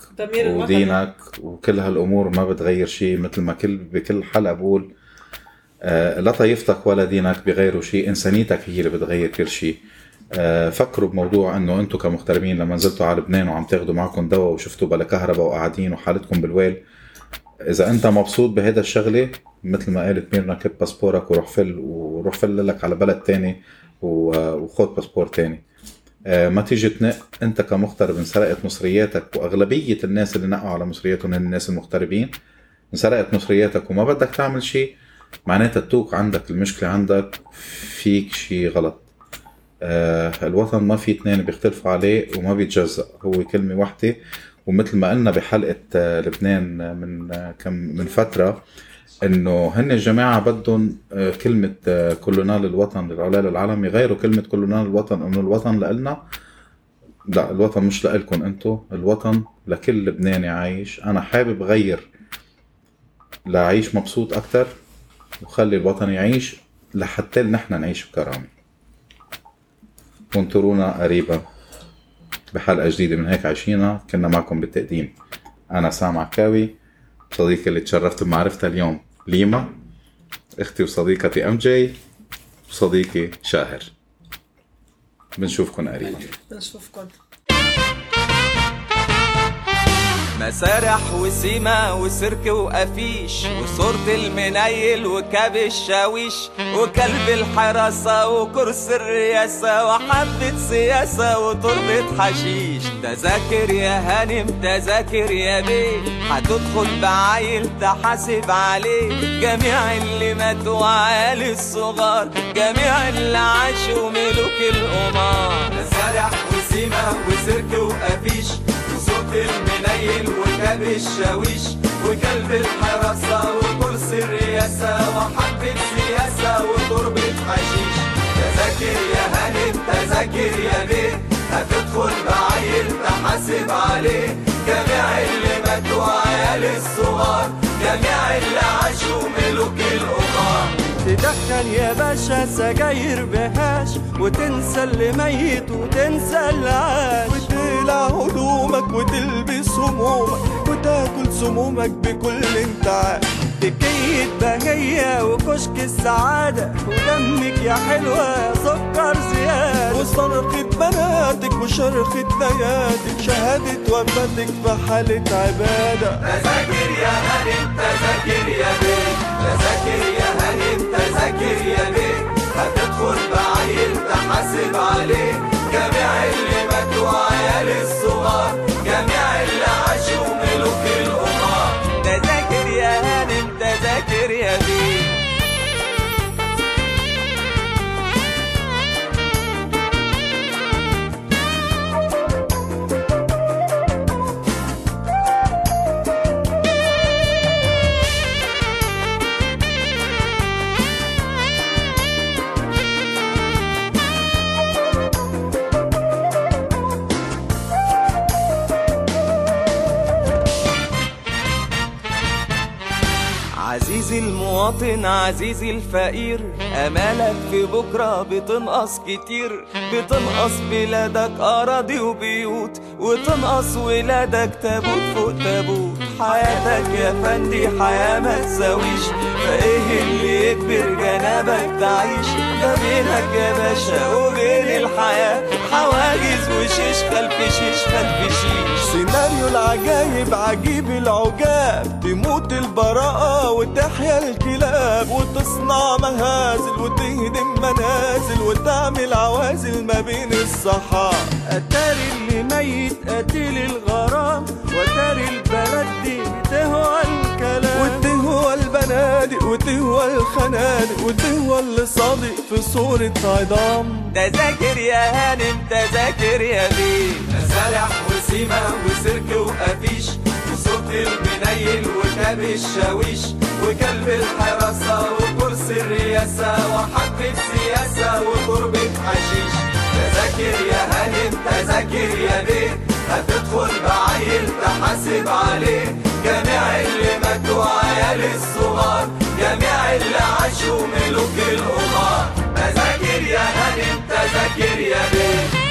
ودينك وكل هالأمور ما بتغير شيء مثل ما كل بكل حلقة بقول آه لا طائفتك ولا دينك بغيروا شيء إنسانيتك هي اللي بتغير كل شيء. آه، فكروا بموضوع إنه أنتم كمغتربين لما نزلتوا على لبنان وعم تاخذوا معكم دواء وشفتوا بلا كهرباء وقاعدين وحالتكم بالويل إذا أنت مبسوط بهذا الشغلة مثل ما قالت ميرنا كب باسبورك وروح فل وروح فل لك على بلد تاني و- وخذ باسبور تاني. آه، ما تيجي تنق أنت كمغترب انسرقت مصرياتك وأغلبية الناس اللي نقوا على مصرياتهم هن الناس المغتربين انسرقت مصرياتك وما بدك تعمل شيء معناتها التوك عندك المشكلة عندك فيك شيء غلط. آه الوطن ما في اثنين بيختلفوا عليه وما بيتجزأ. هو كلمة واحدة ومثل ما قلنا بحلقة آه لبنان آه، من آه كم من فترة إنه هن الجماعة بدهم آه كلمة آه كلنا للوطن للعلال العالم يغيروا كلمة كلنا للوطن إنه الوطن لإلنا. لا الوطن مش لإلكم انتو الوطن لكل لبناني عايش. أنا حابب غير لأعيش مبسوط أكتر وخلي الوطن يعيش لحتى نحن نعيش بكرامة. وانطرونا قريبا بحلقة جديدة من هيك عايشينا كنا معكم بالتقديم. أنا سام عكاوي صديقي اللي تشرفت بمعرفتها اليوم ليما. أختي وصديقتي أم جي وصديقي شاهر. بنشوفكم قريبا. بنشوفكم مسارح وسيما وسيرك وقفيش وصورة المنيل وكاب الشاويش وكلب الحراسة وكرسي الرئاسة وحبة سياسة وتربة حشيش. تذاكر يا هانم تذاكر يا بيه هتدخل بعيل تحاسب عليه جميع اللي ماتوا عيال الصغار. جميع اللي عاشوا ملوك القمار. مسارح وسيما وسيرك وقفيش. المنيل وكاب الشاويش وكلب الحراسة وكرسي الرئاسة وحبة سياسة وتربة حشيش تذاكر يا هانم تذاكر يا بيه هتدخل بعيل تحاسب عليه. جميع اللي ماتوا عيال الصغار جميع اللي عاشوا ملوك القمار تدخن يا باشا سجاير بهاش وتنسى اللي ميت وتنسى اللي عاش وتقلع هدومك وتلبس همومك وتاكل سمومك بكل انتعاش تكية بهية وكشك السعادة ودمك يا حلوة سكر زيادة. وصرخة بناتك وشرخة بياتك شهادة وفاتك في حالة عبادة. تذاكر يا هانم تذاكر يا بيه تذاكر يا تذاكر يا بيه هتدخل بعيل تحاسب عليه. عزيزي المواطن عزيزي الفقير أمالك في بكرة بتنقص كتير. بتنقص بلادك أراضي وبيوت وتنقص ولادك تابوت فوق تابوت. حياتك يا فندي حياة ما تساويش. فإيه اللي يجبر جنابك تعيش؟ ده بينك يا باشا وبين الحياة. حواجز وشيش خلف شيش خلف شيش. سيناريو العجايب عجيب العجاب. تموت البراءة وتحيا الكلاب. وتصنع مهازل وتهدم منازل. وتعمل عوازل ما بين الصحاب أتاري اللي ميت قتيل الغرام. وتاري البلد دي تهوى الكلام. وتهوى البنادق وتهوى تهوى الخنان وتهوى اللي صادق في صورة عظام. تذاكر يا هانم تذاكر يا بيه مسارح وسيمة وسيرك وقفيش وصوت المنيل وكاب الشاويش وكلب الحراسة وكرسي الرئاسة وحبة سياسة وتربة حشيش تذاكر يا هانم تذاكر يا بيه هتدخل بعيل تحاسب عليه. جميع اللي ماتوا عيال الصغار جميع اللي عاشوا ملوك القمار تذاكر يا هانم تذاكر يا بيه